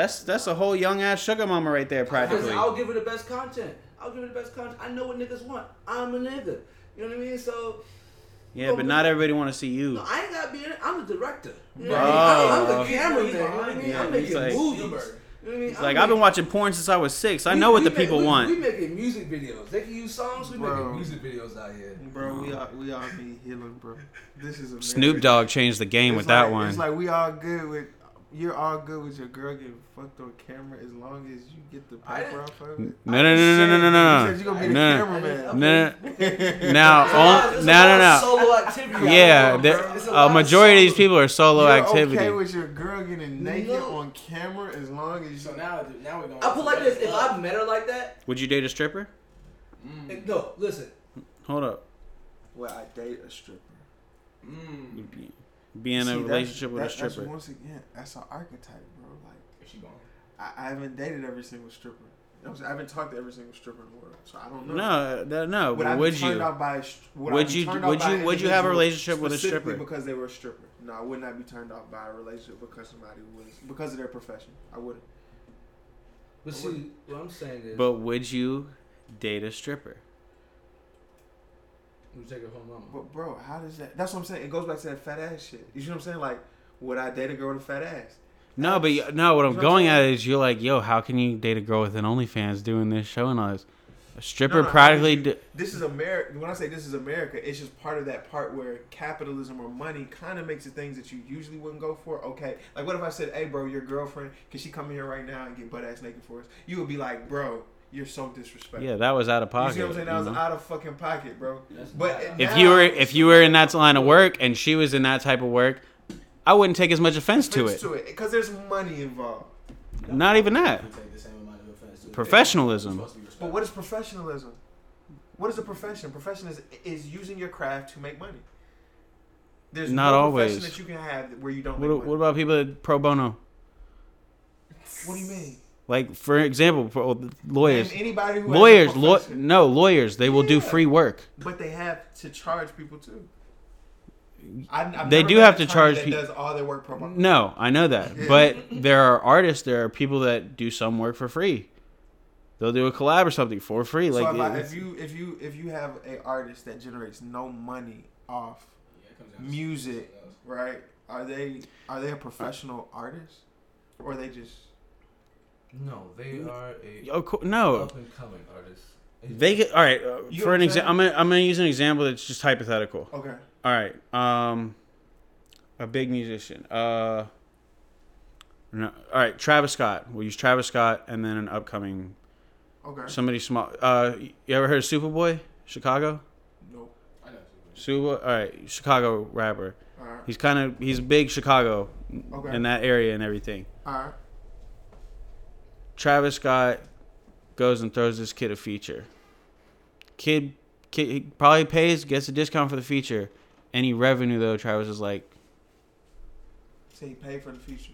That's all I'm asking.
That's that's a whole young ass sugar mama right there, practically.
I'll give her the best content. I'll give her the best content. I know what niggas want. I'm a nigga. You know what I mean? So
Yeah, but not everybody want to see you.
no, I ain't gotta be in it. I'm the director. You know what I mean? I'm, I'm
Oh.
the cameraman. You know what I mean?
Yeah,
I'm
he's
making
like-
movies. You know what I mean?
It's like I've been watching porn since I was six. I know what the people
we,
want.
We making music videos. They can use songs. We
Bro.
making music videos out here.
bro, we all we all be healing, bro. This is America.
Snoop Dogg changed the game
It's
with that one.
It's like we all good with. You're all good with your girl getting fucked on camera as long as you get the
I
paper off of it.
No, no, no, no, no, no, no,
You
no.
said you gonna be the
No,
cameraman.
no, no. Now, on, no, no, no.
Solo activity.
Yeah, there-
there, bro. It's
a majority of these people are solo
You're
activity.
okay with your girl getting naked
No.
on camera as long as you.
So now, now we're going.
To I put like this. If I met her like that,
Would you date a stripper?
Mm,
no, listen.
Hold up.
well, I date a stripper.
mm,
Be in
See,
a
that's-
relationship with a
that- that's
stripper.
once again, that's an archetype, bro. Like
if she gone.
I, I haven't dated every single stripper. You know what I'm saying? I haven't talked to every single stripper in the world, so I don't know.
No, uh, that- no.
Would
But would you?
off by a would, I
Would you?
turned
Would
by
you? Would you have a relationship with a
specifically
stripper?
because they were a stripper? No, I would not be turned off by a relationship because somebody was because of their profession. I wouldn't.
But see, what I'm saying is,
But would you date a stripper?
You take her home mama.
But bro, how does that? That's what I'm saying. It goes back to that fat ass shit. You see what I'm saying? Like, would I date a girl with a fat ass?
No, but y- no. What I'm
You know what I'm
going at is you're like, yo, how can you date a girl with an OnlyFans doing this show and all this? A stripper
No, no,
practically.
I
d-
This is America. When I say this is America, it's just part of that part where capitalism or money kind of makes the things that you usually wouldn't go for. Okay, like what if I said, "Hey, bro, your girlfriend, can she come in here right now and get butt ass naked for us?" You would be like, "Bro, you're so disrespectful."
yeah, that was out of pocket.
You
pocket.
see what I'm saying? That was
you know?
out of fucking pocket, bro.
That's
But
bad.
if
now-
you were if you were in that line of work and she was in that type of work, I wouldn't take as much offense to it.
to it because there's money involved.
Not even that.
Take the same amount of offense to it.
Professionalism.
You're supposed to be
But what is professionalism? What is a profession? Profession is is using your craft to make money. There's
Not
no
always.
profession that you can have where you don't
What,
make money.
what about people that pro bono?
what do you mean?
Like for example, for oh, lawyers,
Name anybody who has a
lawyers, law, no lawyers. They will do free work.
But they have to charge people too. I,
They do have
an
to charge
that
pe-
does all their work pro bono.
No, I know that.
Yeah.
But there are artists, there are people that do some work for free. They'll do a collab or something for free.
So
Like
if, I, if you if you if you have a artist that generates no money off
Yeah, it comes down to
music, right? Are they are they a professional artist, or are they just
No, they are a
oh, cool. no,
up and coming artist.
they get all right. Uh, for an
know what I'm
example, I'm gonna I'm gonna use an example that's just hypothetical.
okay?
All right. Um, a big musician. Uh, no, all right. Travis Scott. We'll use Travis Scott and then an upcoming
Okay.
somebody small. Uh, you ever heard of Superboy? Chicago.
Nope.
I know.
Superboy. All right. Chicago rapper.
All right.
He's kind of he's big Chicago
Okay.
in that area and everything.
All right.
Travis Scott goes and throws this kid a feature. Kid, kid probably pays, gets a discount for the feature. Any revenue though, Travis is like,
So he paid for the feature.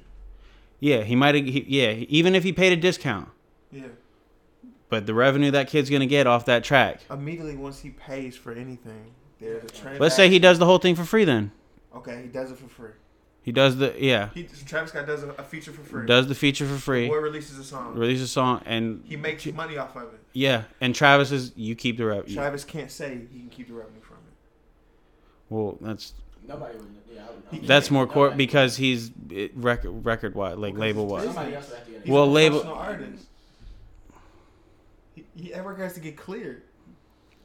yeah, he might, he, yeah, even if he paid a discount,
Yeah.
but the revenue that kid's gonna get off that track.
Immediately once he pays for anything, there's a transaction.
Let's say he does the whole thing for free. Then
Okay, he does it for free.
He does the yeah,
He Travis Scott does a, a feature for free.
does the feature for free,
Boy releases a song.
release a song, and
He makes money off of it.
yeah, and Travis is you keep the revenue.
Travis can't say he can keep the revenue from it.
Well, that's
Nobody would. Yeah, I would. I would-
that's more court because he's it, record record wide, like label
it's
wise.
business.
Somebody else would have to get it.
He's
Well,
a
label-
artist. He, he ever has to get cleared.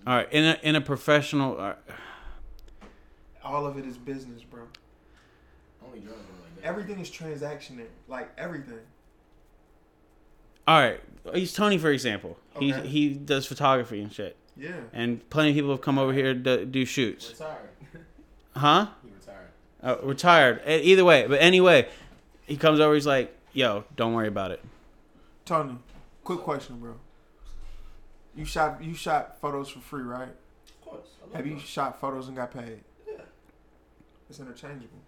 All right, in a in a professional. Uh,
All of it is business, bro.
Only drugs are like that.
Everything is transactional. Like everything.
All right, he's Tony for example. He
Okay.
he does photography and shit,
Yeah.
and plenty of people have come over here to do shoots.
Retired.
Huh?
He retired.
Uh, retired. Either way, but anyway, he comes over. He's like, "Yo, don't worry about it."
Tony, quick question, bro. You shot you shot photos for free, right?
Of course.
Have you
those.
shot photos and got paid?
Yeah.
It's interchangeable.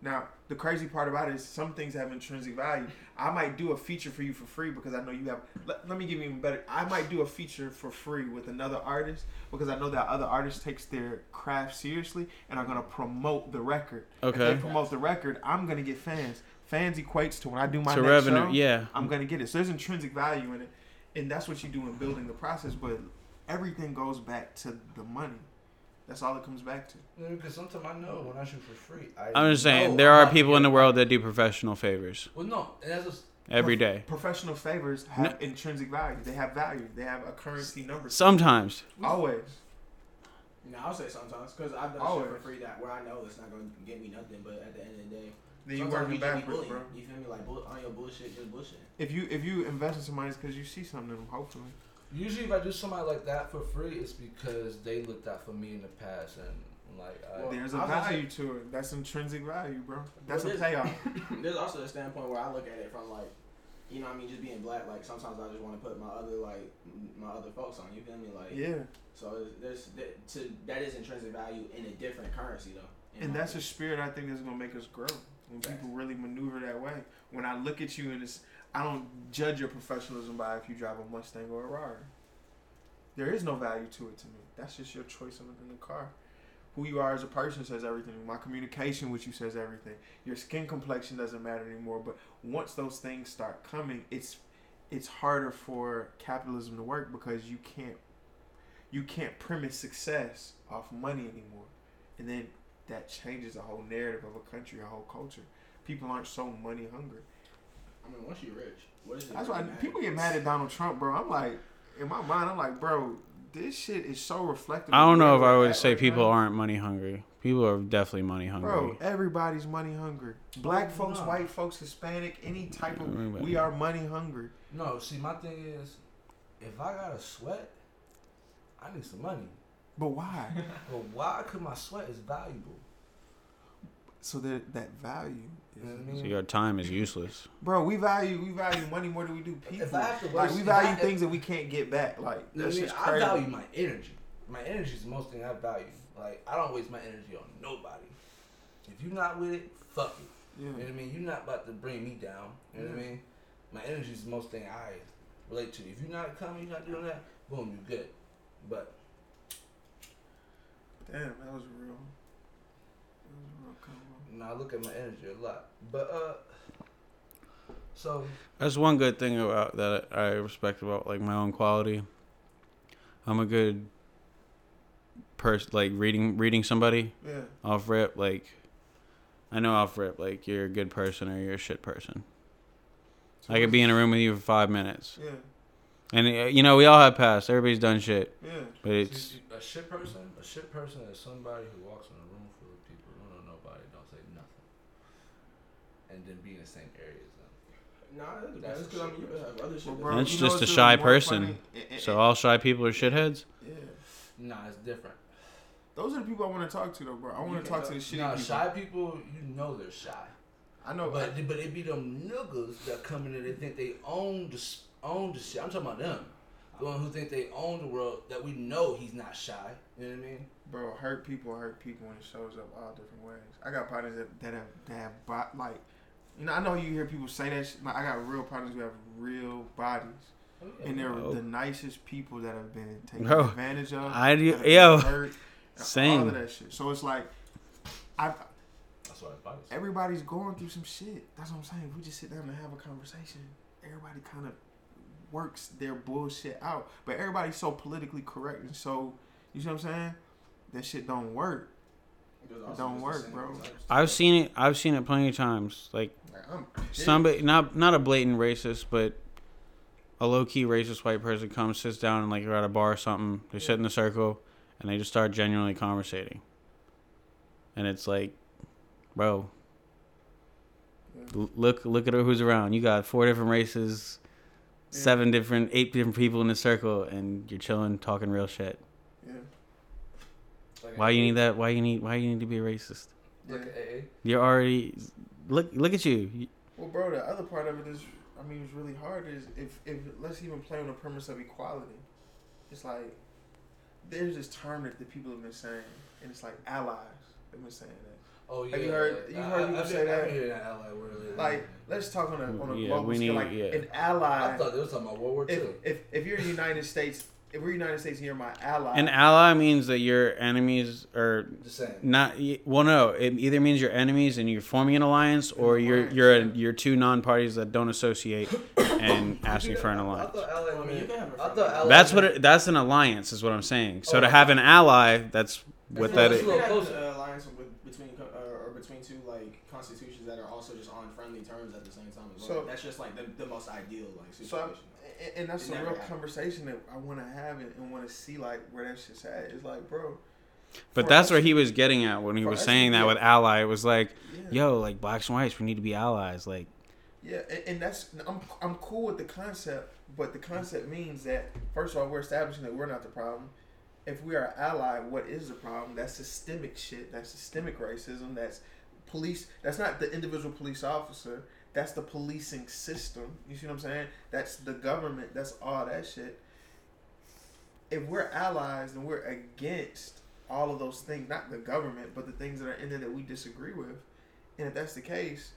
Now, the crazy part about it is some things have intrinsic value. I might do a feature for you for free because I know you have. Let, let me give you even better. I might do a feature for free with another artist because I know that other artist takes their craft seriously and are going to promote the record. If
Okay.
they promote the record, I'm going to get fans. Fans equates to when I do my
To
next
revenue,
show,
yeah.
I'm going to get it. So there's intrinsic value in it. And that's what you do in building the process. But everything goes back to the money. That's all it comes back to.
Yeah, because sometimes I know when I shoot for free. I
I'm just saying there
I'm
are people in the world that do professional favors
Well, no, that's just
every day.
Professional favors have intrinsic value. They have value. They have a currency number.
Sometimes.
Always.
You know, I'll say sometimes because I've done
Always.
shit for free that where I know it's not gonna get me nothing, but at the end of the day,
Then you
sometimes
working
we
backwards, bro.
You feel me? Like bull- on your bullshit, just bullshit.
If you if you invest in somebody, it's because you see something in them. Hopefully.
Usually if I do somebody like that for free, it's because they looked out for me in the past and like I,
There's
I
a
was gonna
value to it. That's intrinsic value, bro. That's
Well,
a
there's-
payoff.
There's also a standpoint where I look at it from like, you know, what I mean, just being black. Like sometimes I just want to put my other like my other folks on. You feel me? Like,
yeah.
so there's that, to that is intrinsic value in a different currency though. in
And
my
that's a spirit I think that's gonna make us grow when people really maneuver that way. When I look at you and it's, I don't judge your professionalism by if you drive a Mustang or a Rari. There is no value to it to me. That's just your choice the, in the car. Who you are as a person says everything. My communication with you says everything. Your skin complexion doesn't matter anymore. But once those things start coming, it's it's harder for capitalism to work because you can't you can't premise success off money anymore. And then that changes the whole narrative of a country, a whole culture. People aren't so money hungry.
I mean, once you're rich, what is it?
That's
really
why
matter?
people get mad at Donald Trump, bro. I'm like, in my mind, I'm like, bro, this shit is so reflective.
I don't know if I would say
right
people
now.
aren't money hungry. People are definitely money hungry.
Bro, everybody's money hungry. Black
Oh,
folks,
no.
white folks, Hispanic, any type of,
Everybody.
we are money hungry.
no. See, my thing is, if I gotta sweat, I need some money.
But why?
But why? Cause my sweat is valuable.
so that that value.
You know what I
Is,
So your time is useless.
bro, we value we value money more than we do people.
If I have to
like we value
I-
things that we can't get back. Like
You know what
that's
I mean?
just
I value my energy. My energy is the most thing I value. Like I don't waste my energy on nobody. If you're not with it, fuck it. You know what I mean? You're not about to bring me down. You know what I mean? My energy is the most thing I relate to. If you're not coming, you're not doing that, boom, you're good. But
Damn, that was real. That was a real combo.
You know, I look at my energy a lot. But uh so
That's one good thing about that I respect about like my own quality. I'm a good person, like reading reading somebody
Yeah.
off rip. Like I know off rip, like you're a good person or you're a shit person.
So
I could be in a room with you for five minutes,
Yeah.
and uh, you know we all have past. Everybody's done shit,
Yeah.
but it's
a shit person, a shit person is somebody who walks in a room full of people who don't know nobody, don't say nothing, and then be in the same area as them.
Nah, it
That's
because I mean, you
shit.
have other shit.
Well, bro,
That's
you know
just a
even
shy
more
person.
funny?
So all shy people are shitheads.
Yeah.
Nah, it's different.
Those are the people I want to talk to, though, bro. I want to
can
talk to the
talk-
shitty
Nah,
people.
shy people, you know they're shy.
I know,
But but it be them niggas that come in and they think they own the s- own the shit. I'm talking about them, the one who think they own the world. That we know he's not shy. You know what I mean?
bro. Hurt people hurt people, and it shows up all different ways. I got partners that that have that have bo- like, you know, I know you hear people say that. Shit, like, I got real partners who have real bodies,
Oh,
and they're
Bro.
the nicest people that have been taken
Bro,
advantage of.
I do-
that
yo,
hurt,
same.
All of that shit. So it's like, I
That's what I
everybody's going through some shit. That's what I'm saying. If we just sit down and have a conversation, everybody kind of works their bullshit out. But everybody's so politically correct and so, you see what I'm saying? That shit don't work.
There's
It don't work, bro.
I've seen it. I've seen it plenty of times. Like
Like, I'm
somebody, not not a blatant racist, but a low key racist white person comes, sits down, and like you're at a bar or something. They sit in a circle, and they just start genuinely conversating. And it's like, bro, l- look look at who's around. You got four different races,
Yeah.
seven different, eight different people in the circle, and you're chilling, talking real shit.
Yeah.
Like
Why you need that? Why you need? Why you need to be a racist?
Like AA.
You're already look look at you. You-
Well, bro, the other part of it is, I mean, it's really hard. Is if if let's even play on the premise of equality. it's like there's this term that the people have been saying, and it's like allies. They've been saying that.
Oh yeah.
Have you heard- you heard people
I've
say
been-
that?
I've been hearing that ally word lately.
Like, let's talk on a on a
Yeah,
global
we
scale. Like
yeah.
an ally.
I thought they were talking about World War
If,
Two.
if if you're in the United States, if we're United States and you're my ally,
An ally means that your enemies are
Just saying.
not. Well, no, it either means you're enemies and you're forming an alliance, or you're
alliance,
you're a, you're two non-parties that don't associate and asking for an
I
alliance.
thought ally
I mean, you can have a
I thought ally
That's what it, that's an alliance is what I'm saying. So
Oh,
to have an ally, that's what
That's
is.
a little
You can have
closer.
an alliance with, between uh, or between two like constitutions that are also just on friendly terms at the same time. As well.
So-
that's just like the, the most ideal like situation.
I'm- and, and that's
It
a real
happened.
conversation that I want to have and, and want to see like where that shit's at. It's like, bro.
But that's
us-
what he was getting at when he was
us,
saying that
yeah.
with ally. It was like,
Yeah.
yo, like blacks and whites, we need to be allies. Like,
Yeah, and, and that's I'm I'm cool with the concept, but the concept means that first of all we're establishing that we're not the problem. If we are ally, what is the problem? That's systemic shit. That's systemic racism. That's police. That's not the individual police officer. That's the policing system. You see what I'm saying? That's the government. That's all that shit. If we're allies and we're against all of those things, not the government, but the things that are in there that we disagree with, and if that's the case,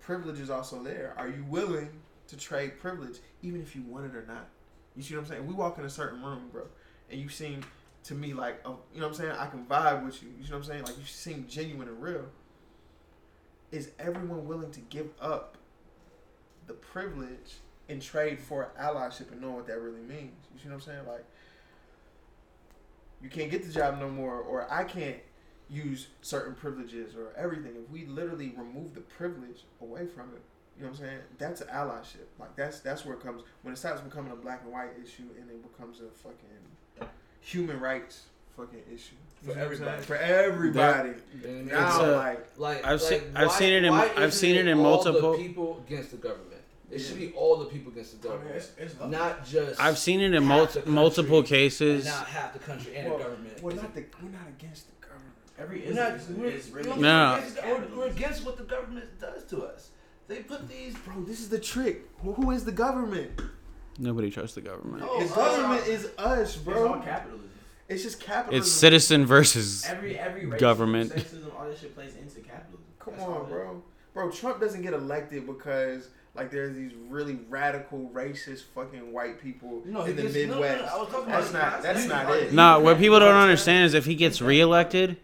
privilege is also there. Are you willing to trade privilege, even if you want it or not? You see what I'm saying? We walk in a certain room, bro, and you seem to me like, oh, you know what I'm saying? I can vibe with you. You see what I'm saying? Like you seem genuine and real. Is everyone willing to give up the privilege and trade for allyship and know what that really means? You see what I'm saying? Like you can't get the job no more, or I can't use certain privileges or everything. If we literally remove the privilege away from it, you know what I'm saying? That's allyship. Like that's that's where it comes when it stops becoming a black and white issue and it becomes a fucking human rights fucking issue.
For
You see what I'm saying?
everybody.
For everybody.
And
Now,
a-
like
like
I've
like,
seen- I've
why-
seen it in- I've seen it in multiple-
people against the government. It should be all the people against the
I mean,
government,
it's, it's
not just.
I've seen it in
half
mul- multiple cases.
not half the country and
well,
the government.
We're not the we're not against the government.
every
We're not.
ism
We're,
is, is really
No.
against, we're, we're against what the government does to us. They put these.
Bro, this is the trick. Who who is the government?
Nobody trusts the government.
Oh,
the
uh,
government is us,
It's all
bro.
capitalism.
It's just capitalism.
It's citizen versus.
Every every racism,
Government.
sexism, all this shit plays into capitalism.
Come
That's
on,
it is.
bro. Bro, Trump doesn't get elected because like there's these really radical, racist, fucking white people
No,
in the
gets- no, no, no,
Midwest.
I was talking
That's
about-
not. That's
you-
not it.
No, what people don't
You know what I'm
understand is if he gets reelected,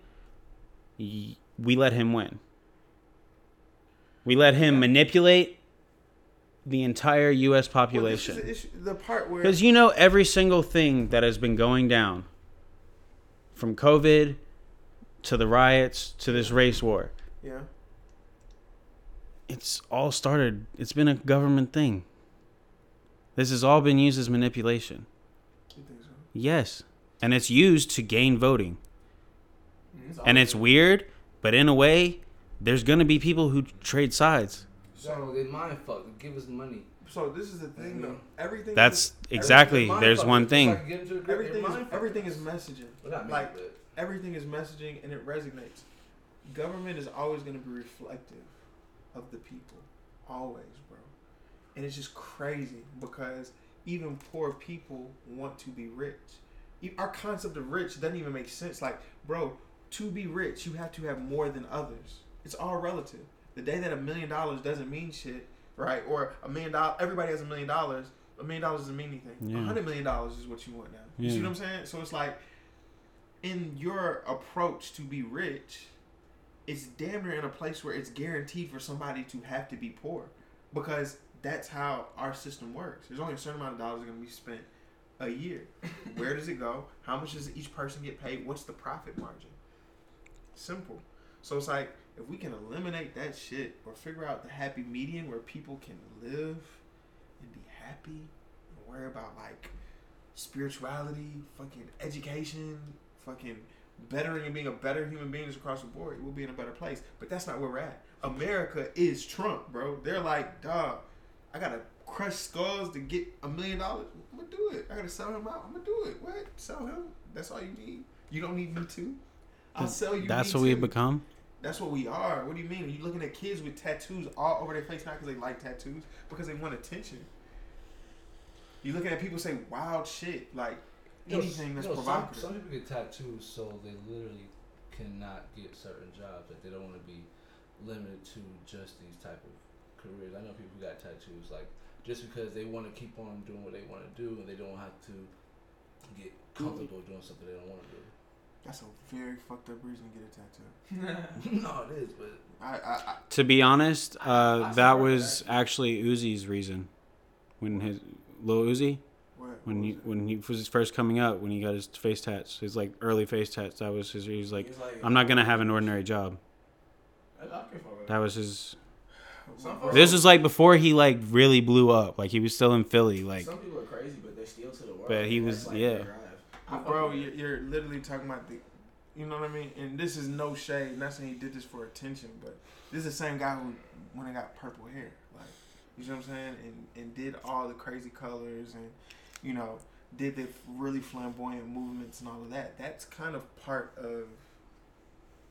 we let him win. We let him manipulate the entire U.S.
Well, this is
population.
the, issue, the part where
Because you know every single thing that has been going down, from COVID to the riots to this race war,
yeah,
it's all started. It's been a government thing. This has all been used as manipulation.
you think so?
Yes, and it's used to gain voting.
It's
And it's weird, but in a way, there's gonna be people who trade sides.
So they mind fuck. They give us money.
So this is the thing, though. Mm-hmm. Everything.
That's
is,
exactly.
Mind
There's
fuck.
one thing.
like get into a group,
everything is everything is messaging.
Well,
like-
but-
Everything is messaging, and it resonates. Government is always going to be reflective of the people, always, bro. And it's just crazy because even poor people want to be rich. E- Our concept of rich doesn't even make sense. Like, bro, to be rich, you have to have more than others. It's all relative. The day that a million dollars doesn't mean shit, right? Or a million dollars, everybody has a million dollars. A million dollars doesn't mean anything. A
Yeah.
hundred million dollars is what you want now. You see what I'm saying? So it's like, in your approach to be rich, it's damn near in a place where it's guaranteed for somebody to have to be poor because that's how our system works. There's only a certain amount of dollars going to be spent a year. Where does it go? How much does each person get paid? What's the profit margin? Simple. So it's like if we can eliminate that shit or figure out the happy medium where people can live and be happy and worry about like spirituality, fucking education, fucking bettering and being a better human beings across the board, we'll be in a better place. But that's not where we're at. America is Trump, bro. They're like, dog, I gotta crush skulls to get a million dollars. I'm gonna do it. I gotta sell him out. I'm gonna do it. What? Sell him? That's all you need. You don't need me too. I'll sell you.
That's what we've become.
That's what we are. What do you mean? Are you looking at kids with tattoos all over their face, not because they like tattoos, because they want attention. You looking at people say wild shit like
You know,
anything that's
you know, some,
provocative.
some people get tattoos so they literally cannot get certain jobs that they don't want to be limited to just these type of careers. I know people who got tattoos like just because they want to keep on doing what they want to do and they don't have to get comfortable doing something they don't want to do.
That's a very fucked up reason to get a tattoo.
no, it is, but
I, I, I
To be honest, uh,
I
that was
that.
actually Uzi's reason. When his Lil Uzi,
what,
when
what
he
was
when he was first coming up, when he got his face tats, his like early face tats, that was his. He was like,
He's like,
I'm not gonna have an ordinary job.
I, I can fuck with
That was his. This was like before he like really blew up. Like he was still in Philly. Like
Some people are crazy, but they're still to the world.
But he was-
like,
yeah.
I
bro, you're, you're literally talking about the, you know what I mean? And this is no shade. Not saying he did this for attention, but this is the same guy who when he got purple hair, like you know what I'm saying, and and did all the crazy colors and you know did the really flamboyant movements and all of that. That's kind of part of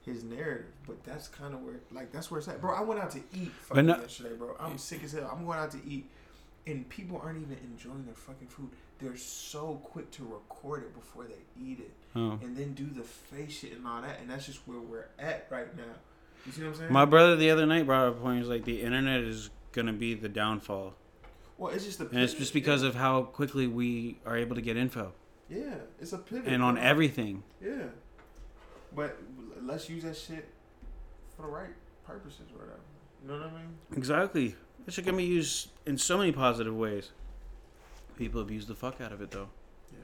his narrative, but that's kind of where like that's where it's at, bro. I went out to eat fucking
no-
yesterday, bro. I'm sick as hell. I'm going out to eat, and people aren't even enjoying their fucking food. They're so quick to record it before they eat it
oh.
and then do the face shit and all that, and that's just where we're at right now. You see what I'm saying?
my brother the other night brought up a point. He was like, the internet is gonna be the downfall,
well, it's just a
and it's just because of how quickly we are able to get info
yeah, it's a pivot
and on everything.
yeah. But let's use that shit for the right purposes or whatever. You know what I mean?
Exactly. It should can be used in so many positive ways. People abuse the fuck out of it though.
Yeah.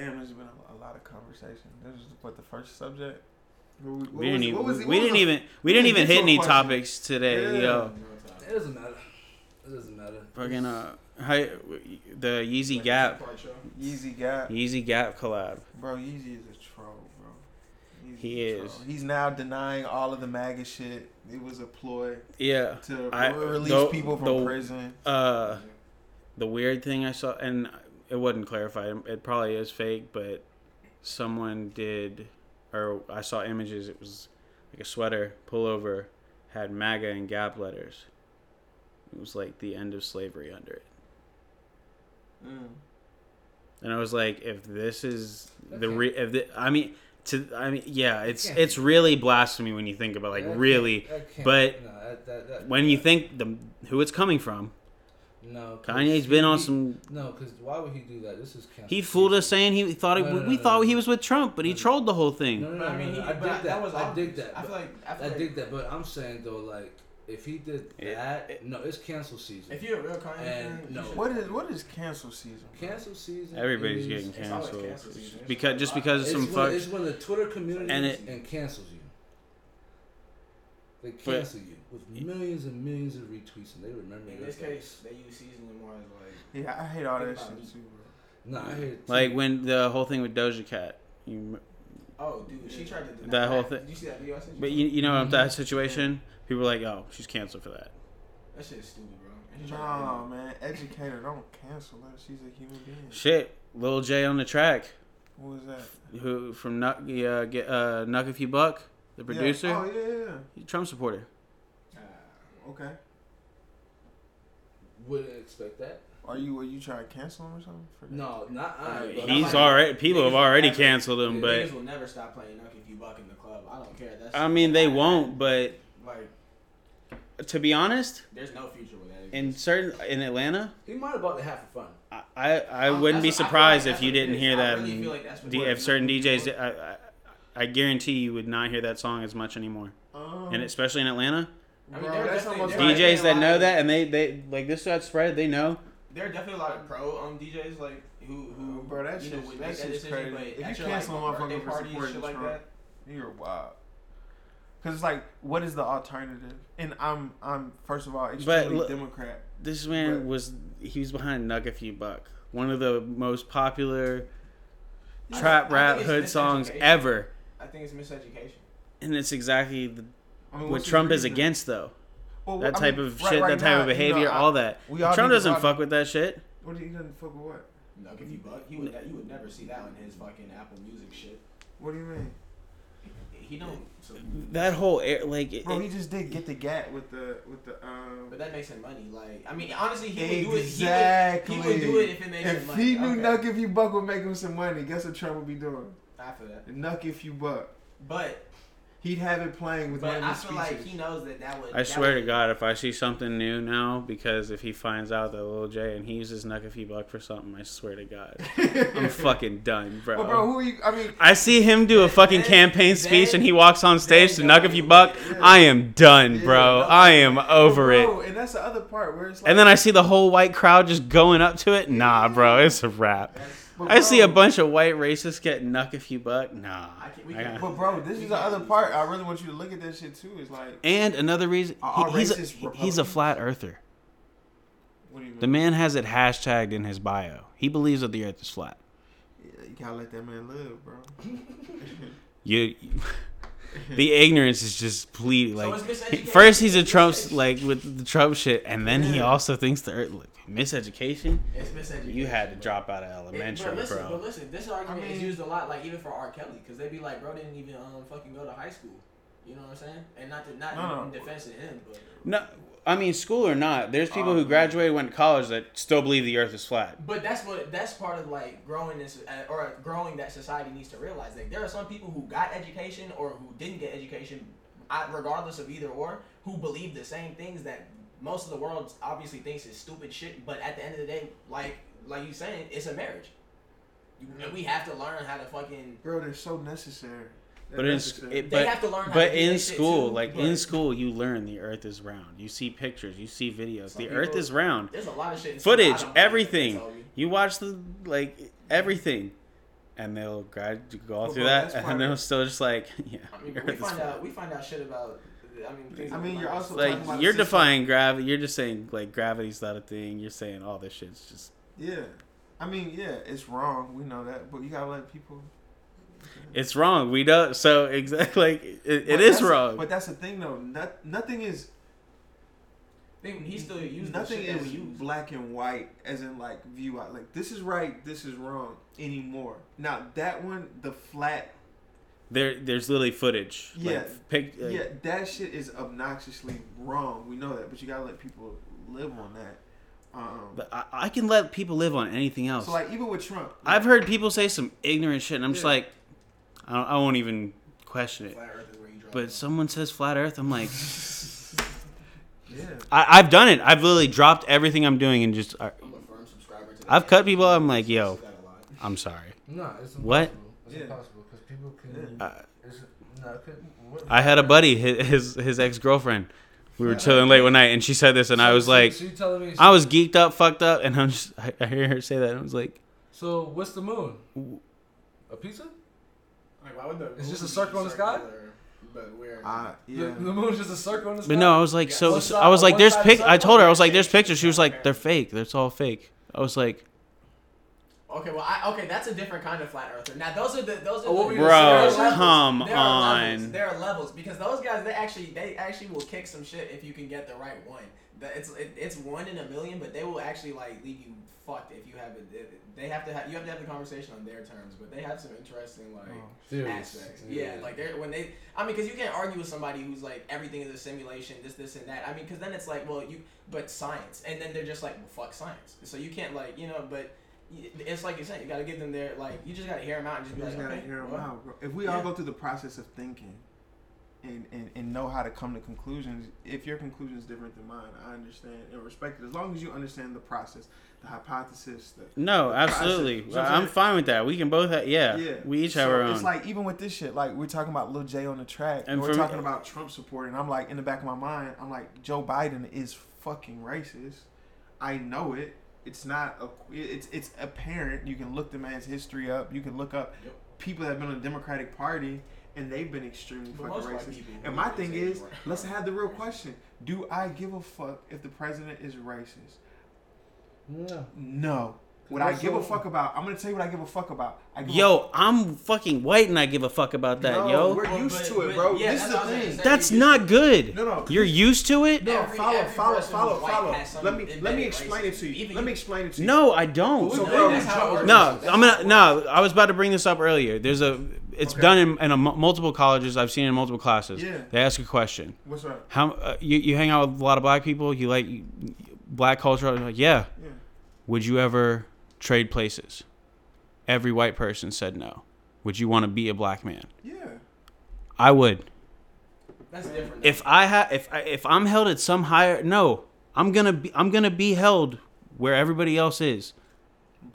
Damn, there's been a, a lot of conversation. This is what the first subject. What was-
We didn't
what
even we didn't
the-
even we
we
didn't
didn't
even hit any
question.
topics today,
Yeah.
yo.
It doesn't matter. It doesn't matter.
Fucking uh, hi, the Yeezy
Like,
Gap.
Yeezy Gap.
Yeezy Gap collab.
Bro, Yeezy is a troll, bro. Yeezy's
He
a troll.
is.
He's now denying all of the MAGA shit. It was a ploy
Yeah.
to
I-
release
the-
people from
the-
prison.
Uh, the weird thing I saw, and it wasn't clarified. It probably is fake, but someone did, or I saw images. It was like a sweater pullover had MAGA and Gap letters. It was like the end of slavery under it.
Mm.
And I was like, if this is the
Okay.
re, if the, I mean, to I mean, yeah, it's it's really blasphemy when you think about like really
can't- that can't-
but
no, that, that, that,
when you think the who it's coming from.
No, 'cause
Kanye's been on some.
No, because why would he do that? This is cancel
He fooled us saying he thought it,
No, no,
we
no,
thought
no,
he was with Trump, but he
No, no.
trolled the whole thing.
No, no,
But
no,
I mean,
no,
he,
no, I
but
dig that.
was
I dig that.
I feel like I feel
I
like
dig that, but I'm saying though, like if he did
It-
that,
it-
no, it's cancel season.
if you're a real Kanye
And
fan,
no.
should-
What is what is cancel season?
cancel season.
Everybody's
is-
getting
It's
canceled
cancel. It's
because
just
just
a lot.
because of
It's
some
when,
fuck.
it's when the Twitter community
And
and, cancels you. They
But-
cancel you with millions and millions of retweets, and they remember
In
your
this
face.
case, they use seasoning more as like.
Yeah, I hate all that
Think
shit
about me.
too, bro.
No, I hear
Like when the whole thing with Doja Cat. You,
Oh, dude, she tried to. deny
That whole thing-
Did you see that video I sent you?
but you, you know that situation. People were like, "Oh, she's canceled for that."
that shit is stupid, bro. And she tried to
No,
deny it.
man, educator, don't cancel her. She's a human being.
Shit, Lil J on the track.
What was that?
Who from Knuck? Uh, get uh, Knuck if you buck, the producer,
Yeah. Oh yeah, yeah,
He's a Trump supporter.
Ah.
Okay.
Wouldn't expect that.
Are you are you trying to cancel him or something? For that?
No, not I.
But
He's
like-
already. People have already
never-
canceled him, but
Niggas will never stop playing Knuck if you buck in the club. I don't care. That's.
I mean they won't. But
Like,
to be honest,
there's no future with that.
in certain in Atlanta,
He might have bought it half for fun.
I I, I
Um,
wouldn't be
that's what- I feel
surprised
like
if you
that's what it
didn't hear
I
that.
really feel like that's what
D-
it
if certain DJs, I, I, I guarantee you would not hear that song as much anymore,
Um,
and especially in Atlanta,
I mean,
bro, that's almost
there are
like-
DJs that know that and they they like this got spread, they know.
There are definitely a lot of pro um DJs like who who
Uh, bro, that
you know,
shit's-
would
that
make that
shit's
decision,
crazy.
but
If you cancel
like,
a motherfucker
birthday
for supporting
shit like
Trump,
that.
You're wild. Cause it's like, what is the alternative? And I'm, I'm first of all extremely
look-
Democrat.
This man
But-
was he was behind Knuck If You Buck, one of the most popular
I-
trap rap hood songs
miseducation.
ever,
I think it's miseducation.
and it's exactly the,
I mean,
what Trump is against though.
Well,
That
I
type
mean,
of
right-
shit,
right
that type
now,
of
you know,
behavior, all that.
we all
Trump doesn't fuck with that shit.
What do you doesn't fuck with what?
No, if you buck, you would you would never see that on his fucking Apple Music shit.
What do you mean?
He don't. So,
That whole air, like,
Bro,
it-
he just did get the gat with the with the um.
but that makes him money. Like, I mean, honestly, he would do it.
Exactly.
He would, he would do it if it makes him money.
If he knew
okay.
Knuck if you buck would make him some money, guess what Trump would be doing?
I feel that.
Knuck if you buck.
But
He'd have it playing with one
but
of
I
his
feel
speeches.
like he knows that that would.
I
that
swear
would,
to God, if I see something new now, because if he finds out that Lil J and he uses Knuck if he buck for something, I swear to God, I'm fucking done, bro.
But bro, who are you? I mean,
I see him do a fucking
Then-
campaign speech
then-
and he walks on stage to Knuck if you buck.
do it.
I am done, bro.
Yeah.
I am over
but
it.
And that's the other part where it's like.
And then I see the whole white crowd just going up to it. Nah, bro, it's a wrap.
But
I see a bunch of white racists get Knuck if you buck. Nah.
I can't, we can't,
But bro, this is the other part. I really want you to look at that shit too. It's like,
And another reason, he- he's a, he's a flat earther.
what do you mean?
The man has it hashtagged in his bio. He believes that the earth is flat.
Yeah, you gotta let that man live, bro.
You, the ignorance is just pleading. Like
it's miseducation.
first he's a
It's
Trump like with the Trump shit, and then he also thinks the earth look miseducation.
It's miseducation.
You had to
bro.
drop out of
It-
elementary,
but listen,
bro.
But listen, this argument
I
is used a lot, like even for R. Kelly, because they'd be like, bro didn't even um fucking go to high school. You know what I'm saying? And not to, not
No, no.
in defense of him, but
No, I mean school or not, there's people who
Um,
graduated, went to college that still believe the earth is flat.
but that's what that's part of like growing this uh, or growing that society needs to realize. Like there are some people who got education or who didn't get education, uh, regardless of either or, who believe the same things that most of the world obviously thinks is stupid shit. But at the end of the day, like like you saying, it's a marriage. And we have to learn how to fucking.
Bro, they're so necessary. They're
But in
necessary.
it,
They have to learn how
but
to
in school,
too,
like
but-
in school, you learn the earth is round. You see pictures, you see videos.
Some
the earth is round.
There's a lot of shit. in
Footage,
don't believe that they
everything.
told me.
You watch the like everything, and they'll guide go all
But
through
bro,
that, and they'll still just like, yeah,
I mean,
the
we
is
find out we find out shit about. I mean,
I mean, you're also
like
about
you're defying gravity. You're just saying like gravity's not a thing. You're saying all this shit's just.
Yeah, I mean, yeah, it's wrong. We know that, but you gotta let people.
It's wrong. We don't. So exactly, like it, it
But
is
that's-
wrong.
But that's the thing, though. Not, nothing is
he still used
nothing
the shit that
is
we use.
black and white, as in like view out. Like this is right, this is wrong anymore. Now that one, the flat,
there, there's literally footage.
Yeah.
Like, pic, like,
yeah, that shit is obnoxiously wrong. We know that, but you gotta let people live on that. Um,
But I, I can let people live on anything else.
so like even with Trump,
I've heard people say some ignorant shit, and I'm just like, I, don't, I won't even question it.
Flat Earth is where you
But
the
someone says flat Earth, I'm like,
yeah,
I, I've done it. I've literally dropped everything I'm doing and just,
line. I'm a firm subscriber to
I've cut people. I'm like, yo,
This is that a lot.
I'm sorry.
No, it's impossible.
What?
It's
Yeah.
impossible because people can.
Yeah.
Uh,
It's, no, what,
I had a buddy, his his, his ex girlfriend. We were chilling late one night, and she said this, and I was like,
so you telling me?
I was geeked up, fucked up, and I'm just, I, I hear her say that, and I was like,
So what's the moon? A pizza?
Like, why would the
It's just a circle in the sky?
circular, But where?
uh,
The,
yeah.
the moon's just a circle in the sky.
but no, I was like,
Yeah,
so,
one
so I was like, there's pic. I told her, I was like, there's pictures. She was like, they're fake. That's all fake. I was like,
Okay, well, I, okay, that's a different kind of flat earther. Now, those are the those are
Oh, what
the
were you
Bro,
gonna
there are levels.
come
there are
on.
Levels. There are levels because those guys they actually they actually will kick some shit if you can get the right one. The- It's it, it's one in a million, but they will actually like leave you fucked if you have it. it- They have to have you have to have the conversation on their terms, but they have some interesting like
Theories.
aspects. Yeah, like they're when they. I mean, because you can't argue with somebody who's like everything is a simulation, this, this, and that. I mean, because then it's like, well, you, but science, and then they're just like, well, fuck science. So you can't like, you know, but it's like you said, you got to give them their like, you just got to hear them out and just be
You
like,
gotta
okay,
hear 'em
well,
out, bro. If we all go through the process of thinking and, and, and know how to come to conclusions, if your conclusion is different than mine, I understand and respect it. As long as you understand the process, the hypothesis, the
no,
the
absolutely.
You know I'm
I'm fine with that. We can both have, yeah.
Yeah.
We each
So
have our own.
It's like even with this shit, like we're talking about Lil J on the track,
And
and we're
for me-
talking about Trump support, and I'm like in the back of my mind, I'm like Joe Biden is fucking racist. I know it. It's not a. It's it's apparent. You can look the man's history up. You can look up
Yep.
people that have been in the Democratic Party, and they've been extremely
But
fucking racist. And my thing is,
are-
let's have the real question: Do I give a fuck if the president is racist?
No,
No. What I give a fuck about. I'm gonna tell you what I give a fuck about. I give
Yo, I'm fucking white and I give a fuck about that,
No,
yo.
we're used
but-
to it, bro.
yeah,
this
that's
is the
what saying.
thing.
That's not good.
No, no.
You're used to it?
No,
Every-
follow,
every
follow, follow, follow. Let me let me
embedded
explain it to you.
racism.
Let me explain it to you.
No, I don't.
So,
No,
bro,
that's how it works.
No, I'm gonna no. I was about to bring this up earlier. There's a. It's
Okay.
done in, in a, multiple colleges. I've seen it in multiple classes.
Yeah.
They ask a question.
What's up?
How uh, you you hang out with a lot of black people? You like black culture? Like, yeah.
Yeah.
Would you ever trade places? Every white person said no. Would you want to be a black man?
Yeah.
I would.
That's different.
If I have if I, if I'm held at some higher no, I'm gonna be I'm gonna be held where everybody else is.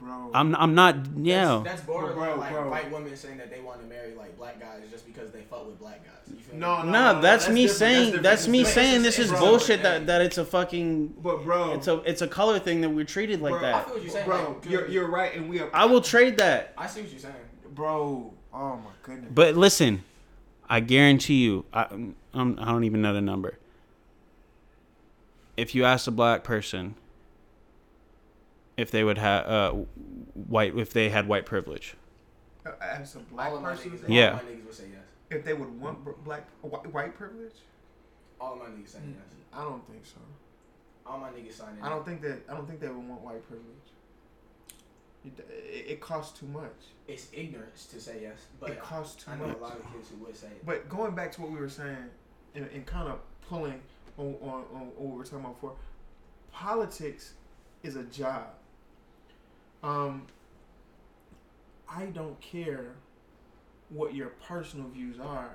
Bro.
I'm I'm not yeah.
That's, that's borderline
Bro,
like
bro.
white women saying that they want to marry like black guys just because they fuck with black guys. You feel me?
No, no,
No, that's, me
different.
saying
different.
that's, me saying this is
Bro,
bullshit that, that it's a fucking
But bro,
it's a it's a color thing that we're treated like
Bro,
I
that.
feel what you're saying.
bro,
like,
you're you're right, and we are.
I will trade that.
I see what you're saying.
Bro, oh my goodness.
But listen, I guarantee you, I I'm, I don't even know the number. If you ask a black person if they would have uh, white if they had white privilege,
Uh, As a black
all
person,
niggas,
Yeah.
all my niggas would say yes.
if they would want br- black white, white privilege,
All of my niggas saying yes.
I don't think so.
All my niggas signing.
I don't think that I don't think they would want white privilege. It, it, it costs too much.
It's ignorance to say yes, but
it costs too
I know
much.
a lot of kids who would say it.
But going back to what we were saying, and, and kind of pulling on, on, on what we were talking about before, politics is a job. Um, I don't care what your personal views are.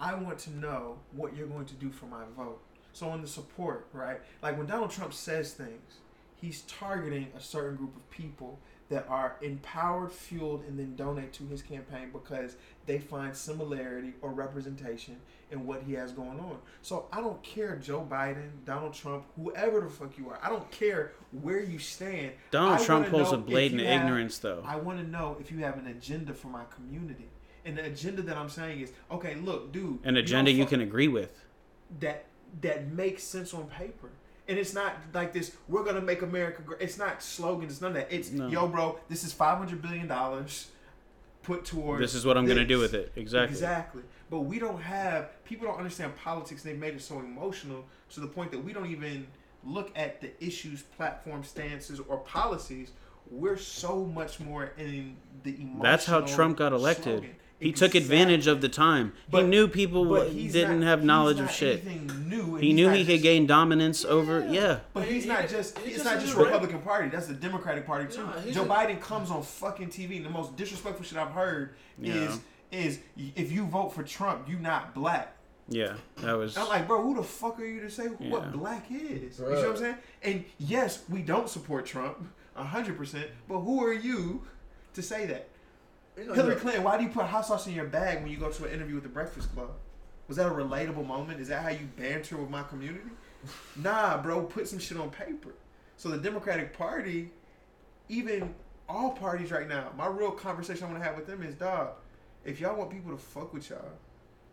I want to know what you're going to do for my vote. So on the support, right? Like when Donald Trump says things, he's targeting a certain group of people that are empowered, fueled, and then donate to his campaign because they find similarity or representation in what he has going on. So I don't care, Joe Biden, Donald Trump, whoever the fuck you are. I don't care where you stand.
Donald
I
Trump pulls a blatant
you
ignorance though.
I want to know if you have an agenda for my community. And the agenda that I'm saying is, okay, look, dude.
An agenda
don't
you can agree with.
that that makes sense on paper. And it's not like this. We're gonna make America great. It's not slogans. It's none of that. It's
No.
yo, bro. This is five hundred billion dollars put towards.
This is what I'm gonna do with it. Exactly.
Exactly. But we don't have people don't understand politics. They've made it so emotional to the point that we don't even look at the issues, platform stances, or policies. We're so much more in the emotional.
That's how Trump got elected.
slogan.
He took advantage of the time.
But-
he knew people didn't
not-
have knowledge of shit.
New,
He knew
not
he could
just-
gain dominance over. Yeah.
But
But
he's not just
he
it's
just
not just
right.
Republican Party. That's the Democratic Party too.
No,
Joe
just-
Biden comes on fucking TV. and The most disrespectful shit I've heard
Yeah.
is is if you vote for Trump, you not black.
Yeah. That was.
I'm like, bro, who the fuck are you to say
Yeah.
what black is? You
Bruh.
see what I'm saying? And yes, we don't support Trump hundred percent, but who are you to say that? Hillary Clinton, why do you put hot sauce in your bag when you go to an interview with the Breakfast Club? Was that a relatable moment? Is that how you banter with my community? Nah, bro, put some shit on paper. So the Democratic Party, even all parties right now, my real conversation I want to have with them is, dog, if y'all want people to fuck with y'all,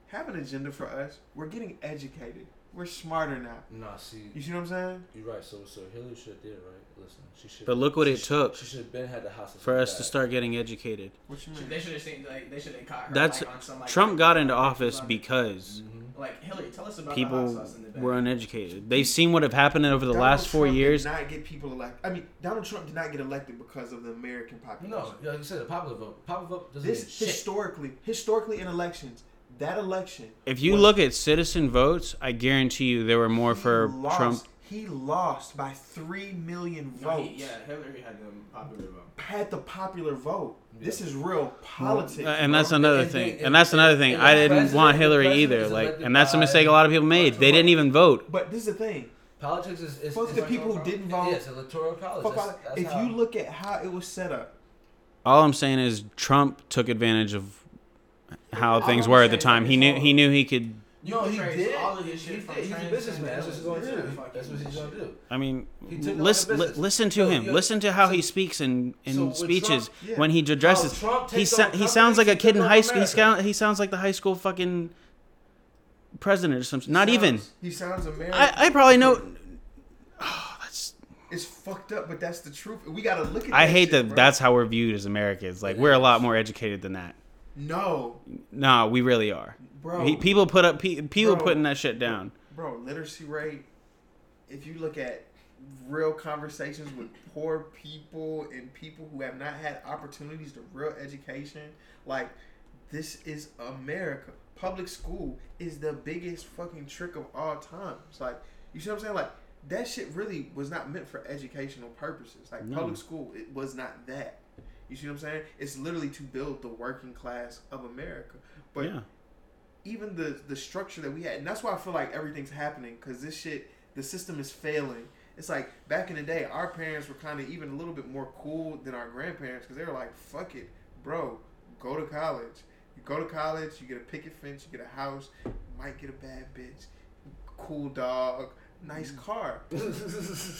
have an agenda for us. We're getting educated. We're smarter now.
Nah, see,
You see what I'm saying?
you're right. So, so Hillary should have did it, right. Listen, she should.
But look what it took
She should have been had the house
for us to start getting educated.
What you mean?
They should have seen like they should have caught her.
That's
like, on some, like,
Trump got into office because
Mm-hmm.
like Hillary. Tell us about the hot
people
sauce in the
were uneducated. They've seen what have happened over the
Donald
last four
Trump
years.
Did not get people elected. I mean, Donald Trump did not get elected because of the American population.
No, like you said, the popular vote. Popular vote doesn't
this
mean shit.
historically, historically in elections, that election.
If you
was-
look at citizen votes, I guarantee you there were more for
lost,
Trump.
He lost by three million
No,
votes.
he, yeah, Hillary had the popular vote.
Had the popular vote. This is real politics.
Uh, and that's another
And
thing.
then-
And that's another thing.
and
I didn't want Hillary either. Like, and that's a mistake a lot of people made. They didn't even vote.
But this is the thing.
Politics is, is,
Fuck
is
the people who didn't vote.
Yes, electoral college.
Fuck
That's, that's
if
how,
you look at how it was set up,
All I'm saying is Trump took advantage of how
All
things were at the time. He knew he knew he could.
You
no, he did.
all of this
he
from
did. He's a businessman. That's what he's going to do. That's what he's going to do.
I mean,
He took it like a
listen,
business.
listen to him. listen to how he speaks in in
so
speeches
Trump-
yeah.
when he addresses.
How Trump
He
takes
sa- he sounds like a kid in high school. He, sound, he sounds like the high school fucking president or something. Not even.
He sounds American.
I, I probably know. Oh, that's
It's fucked up, but that's the truth. We gotta look at.
I
that
hate
shit,
that
bro.
that's how we're viewed as Americans. Like we're a lot more educated than that.
No,
Nah, we really are.
bro.
Pe- People put up people
Bro.
putting that shit down.
bro, literacy rate. If you look at real conversations with poor people and people who have not had opportunities to real education, like this is America. Public school is the biggest fucking trick of all time. It's Like you see what I'm saying? Like that shit really was not meant for educational purposes. Like
No.
public school, it was not that. You see what I'm saying? It's literally to build the working class of America. But
yeah.
even the the structure that we had, and that's why I feel like everything's happening because this shit, the system is failing. It's like back in the day, our parents were kind of even a little bit more cool than our grandparents because they were like, "Fuck it, bro, go to college. You go to college, you get a picket fence, you get a house, you might get a bad bitch, cool dog, nice car."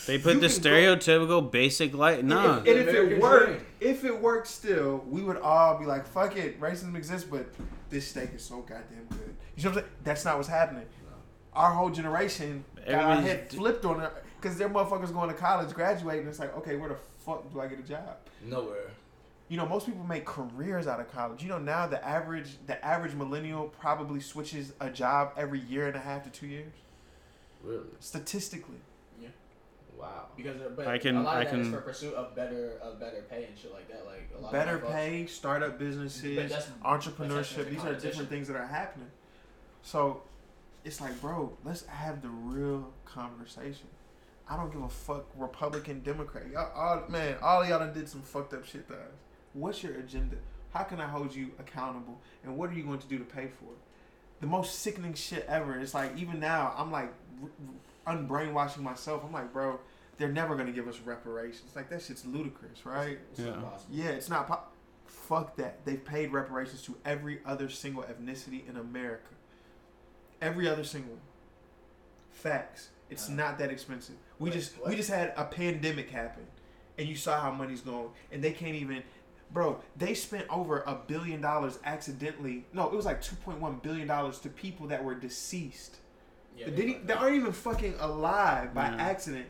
They put
You
the
can go-
stereotypical basic light. Nah.
And, and if it
American
worked,
dream.
if it worked still, we would all be like, "Fuck it, racism exists," but this steak is so goddamn good. You know what I'm saying? That's not what's happening. Our whole generation got our
Everybody's
head
d-
flipped on it because their motherfuckers going to college, graduating. It's like, okay, where the fuck do I get a job?
Nowhere.
You know, most people make careers out of college. You know, now the average the average millennial probably switches a job every year and a half to two years,
Really?
statistically. Yeah.
Wow.
Because uh, but
I can-
a lot of
I
that is
can-
for pursuit of better of better pay and shit like that. Like a lot
Better
of motherfuckers-
pay, startup
But
businesses, entrepreneurship. These are different things that are happening. So it's like, bro, let's have the real conversation. I don't give a fuck, Republican, Democrat. Y'all, all, man, all of y'all done did some fucked up shit to us. What's your agenda? How can I hold you accountable? And what are you going to do to pay for it? The most sickening shit ever. It's like, even now, I'm like r- r- unbrainwashing myself. I'm like, bro, they're never going to give us reparations. Like, that shit's ludicrous, right?
It's not
Yeah.
possible.
Yeah, it's not. Po- Fuck that. They've paid reparations to every other single ethnicity in America. Every other single. Facts. It's
Uh,
not that expensive. We
wait,
just
what?
we just had a pandemic happen, and you saw how money's going, and they can't even. Bro, they spent over a billion dollars accidentally. No, it was like two point one billion dollars to people that were deceased.
Yeah,
They,
they
didn't- they aren't even fucking alive by
Yeah.
accident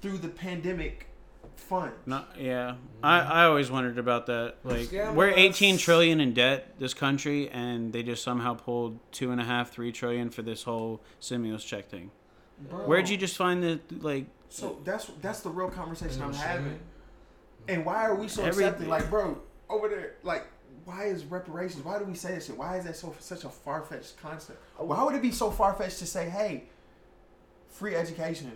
through the pandemic fund.
No, yeah. Mm-hmm. I, I always wondered about that. Like,
Scam
we're
us.
18 trillion in debt, this country, and they just somehow pulled two and a half, three trillion for this whole stimulus check thing.
Bro.
Where'd you just find the like?
So that's that's the real conversation I'm having. And why are we so
Every-
accepting? Like, bro, over there, like, why is reparations? Why do we say this shit? Why is that so such a far fetched concept? Why would it be so far fetched to say, hey, free education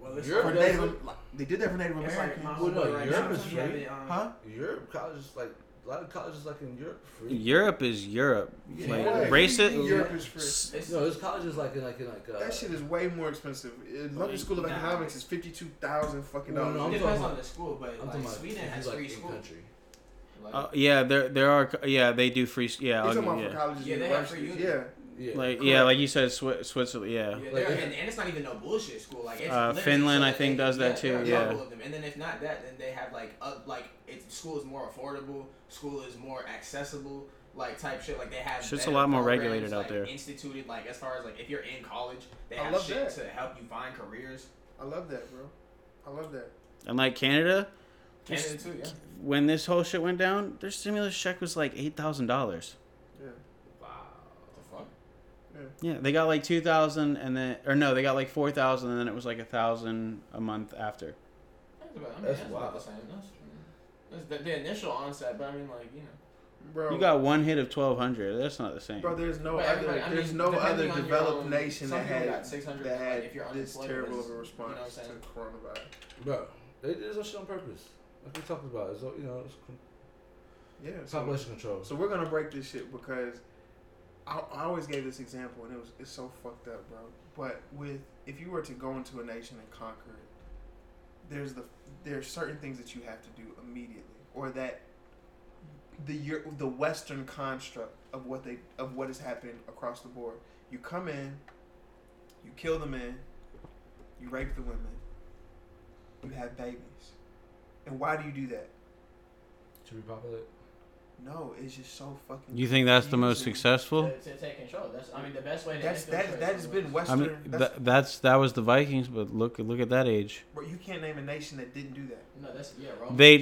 Well, it's
Europe
for
does
Native?
it.
like, they did that for Native
It's
Americans,
like my
Well, no,
homeboy right
Europe
now,
is
have
free.
it, um,
huh?
Europe colleges like a lot of colleges like in Europe free.
Europe is Europe.
Yeah.
Like
Yeah.
racist.
Europe is free.
It's,
No, there's colleges like in like in like uh,
That shit is way more expensive. London School of
Nah.
Economics is fifty two thousand fucking
No,
dollars.
no,
it
I'm
depends on the school, but
I'm
like Sweden has
like,
free
in
school.
country.
Like,
Uh, yeah, there there are. Yeah, they do free. Yeah,
You're talking
give-
about for
yeah.
colleges,
Yeah,
and
they have free
universities. Yeah,
Yeah.
Like
Correct.
yeah, like you said, Swi- Switzerland. Yeah.
Yeah,
Like,
and, and it's not even no bullshit school. Like it's
Uh, Finland,
so
I think,
they-
does that
there
too, yeah.
of them. And then if not that, then they have like uh, like it's school is more affordable. School is more accessible. Like type shit. Like they have.
Shit's a lot more
programs,
regulated out there.
Instituted like as far as like if you're in college, they have
love
shit
that.
to help you find careers.
I love that, bro. I love that.
And like Canada,
Canada too, yeah.
when this whole shit went down, their stimulus check was like eight thousand dollars.
Yeah.
Wow.
What the fuck?
Yeah, they got like two thousand, and then or no, they got like four thousand, and then it was like a thousand a month after.
That's about, I mean,
That's
that's, about the same. That's, that's the, the initial onset, but I mean, like you know.
Bro,
You got one hit of twelve hundred. That's not the same.
Bro, there's no
But
other
everybody- I
there's no other developed
own-
nation
some
that had that
like,
had
if you're
this terrible of a response
you know what I'm saying?
to coronavirus.
Bro, they did this shit on purpose. Like we talked about, it's, you know, it's
Yeah. So,
population control.
so we're gonna break this shit because I, I always gave this example and it was it's so fucked up, bro. But with if you were to go into a nation and conquer it, there's the there's certain things that you have to do immediately, or that the Euro- the Western construct of what they of what is happening across the board. You come in, you kill the men, you rape the women, you have babies, and why do you do that?
To repopulate.
No, it's just so fucking.
You think that's the most successful?
To, to take control. That's I mean the best way to
That's that. That has been
is-
I mean,
that's,
that, that's that was the Vikings, but look look at that age.
bro, you can't name a nation that didn't do that.
No, that's yeah. Romans,
They-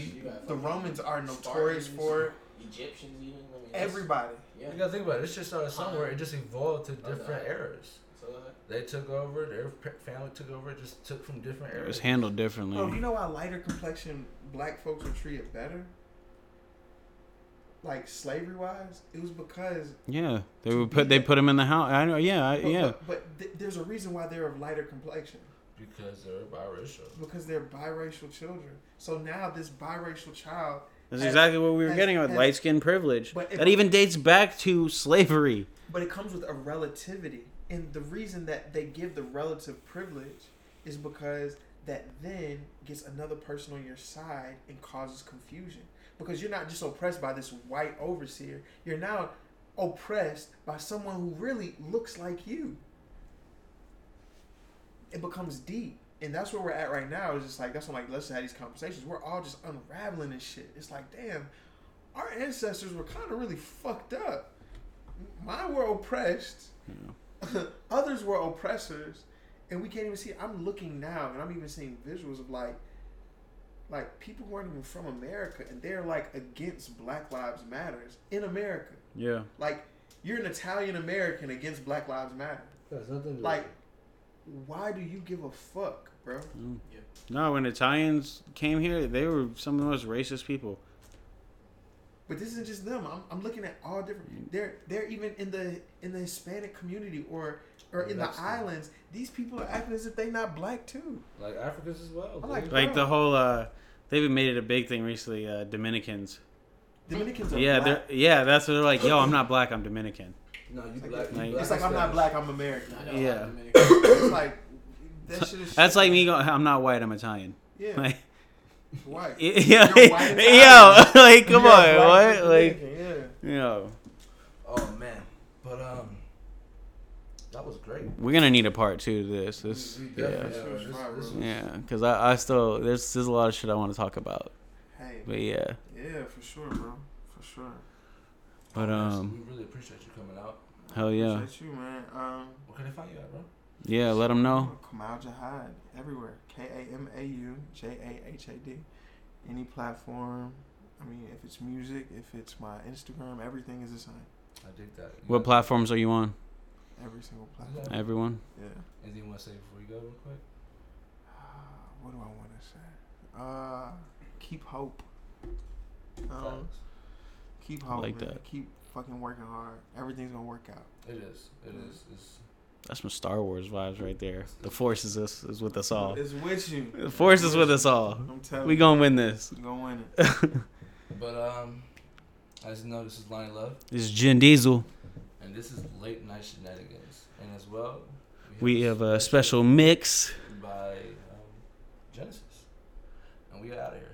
The Romans are notorious
Spartans,
for.
Egyptians even. I mean,
Everybody.
Yeah.
You gotta think about it. It just started somewhere. Uh-huh. It just evolved to
Okay.
different eras.
So,
They took over. Their family took over. Just took from different
It
eras.
was handled
Bro, oh,
you
know why lighter complexion black folks were treated better? Like slavery wise, it was because
Yeah, they would put they put him in the house. I know. Yeah, I,
but,
yeah.
but, but th- there's a reason why they're of lighter complexion
because they're biracial.
because they're biracial children. So now this biracial child,
That's
has-
exactly what we were
has-
getting with light skin privilege.
But it-
That even dates back to slavery.
but it comes with a relativity, and the reason that they give the relative privilege is because that then gets another person on your side and causes confusion. Because you're not just oppressed by this white overseer. You're now oppressed by someone who really looks like you. It becomes deep. And that's where we're at right now. It's just like that's when like let's have these conversations. We're all just unraveling this shit. It's like damn our ancestors were kind of really fucked up. Mine were oppressed others were oppressors and we can't even see i'm looking now and i'm even seeing visuals of like like people who aren't even from america and they're like against black lives matters in america
Yeah.
like you're an italian american against black lives matter
That's nothing.
like why do you give a fuck bro
Mm. No, when Italians came here, they were some of the most racist people.
But this isn't just them i'm, I'm looking at all different they're they're even in the in the hispanic community or or in the
Mexican.
islands these people are acting as if they're not black too
like Africans as well.
I'm like.
Like the whole, uh, they've made it a big thing recently. Uh, Dominicans.
dominicans are
Yeah,
black.
they're yeah. That's what they're like. Yo, I'm not black. I'm Dominican.
no, you
It's like,
black. you
Like-
black
it's like I'm not black, I'm American.
I know
Yeah.
how Dominican-
it's like that shit is.
That's like me going. I'm not white. I'm Italian.
Yeah,
Like,
white.
yeah,
You're white and
yo, like come
You're
on, what? Like,
Dominican,
yo,
Oh man, but um, that was great.
we're gonna need a part two to this. This,
We- we
yeah,
definitely
Yeah.
are. This- this was-
yeah, because I, I still there's there's a lot of shit I want to talk about.
yeah. Hey,
But yeah,
yeah, for sure, bro, for sure.
but um,
we really appreciate you coming out.
hell yeah,
Appreciate you, man. Um,
Where can they find you at, bro?
Yeah. Let them know.
Kamau Jahad everywhere. K A M A U J A H A D. Any platform. I mean, if it's music, if it's my Instagram, everything is the same.
I dig that. You
What platforms are you on?
Every single platform.
Everyone.
Yeah.
Anything you want to say before you go, real quick?
what do I want to say? Uh, keep hope. Um, keep hope.
like
man.
that.
Keep fucking working hard. Everything's gonna work out.
It is. It is. It's,
That's some Star Wars vibes right there. The Force is us is with us all.
It's with you.
The Force is with us all.
I'm telling
We gonna win this.
We gonna win it.
but um, as you know, this is Lonnie Love,
This is Jin Diesel.
and this is Late Night Shenanigans, and as well,
We have a special mix.
by um, Genesis, and we are out of here.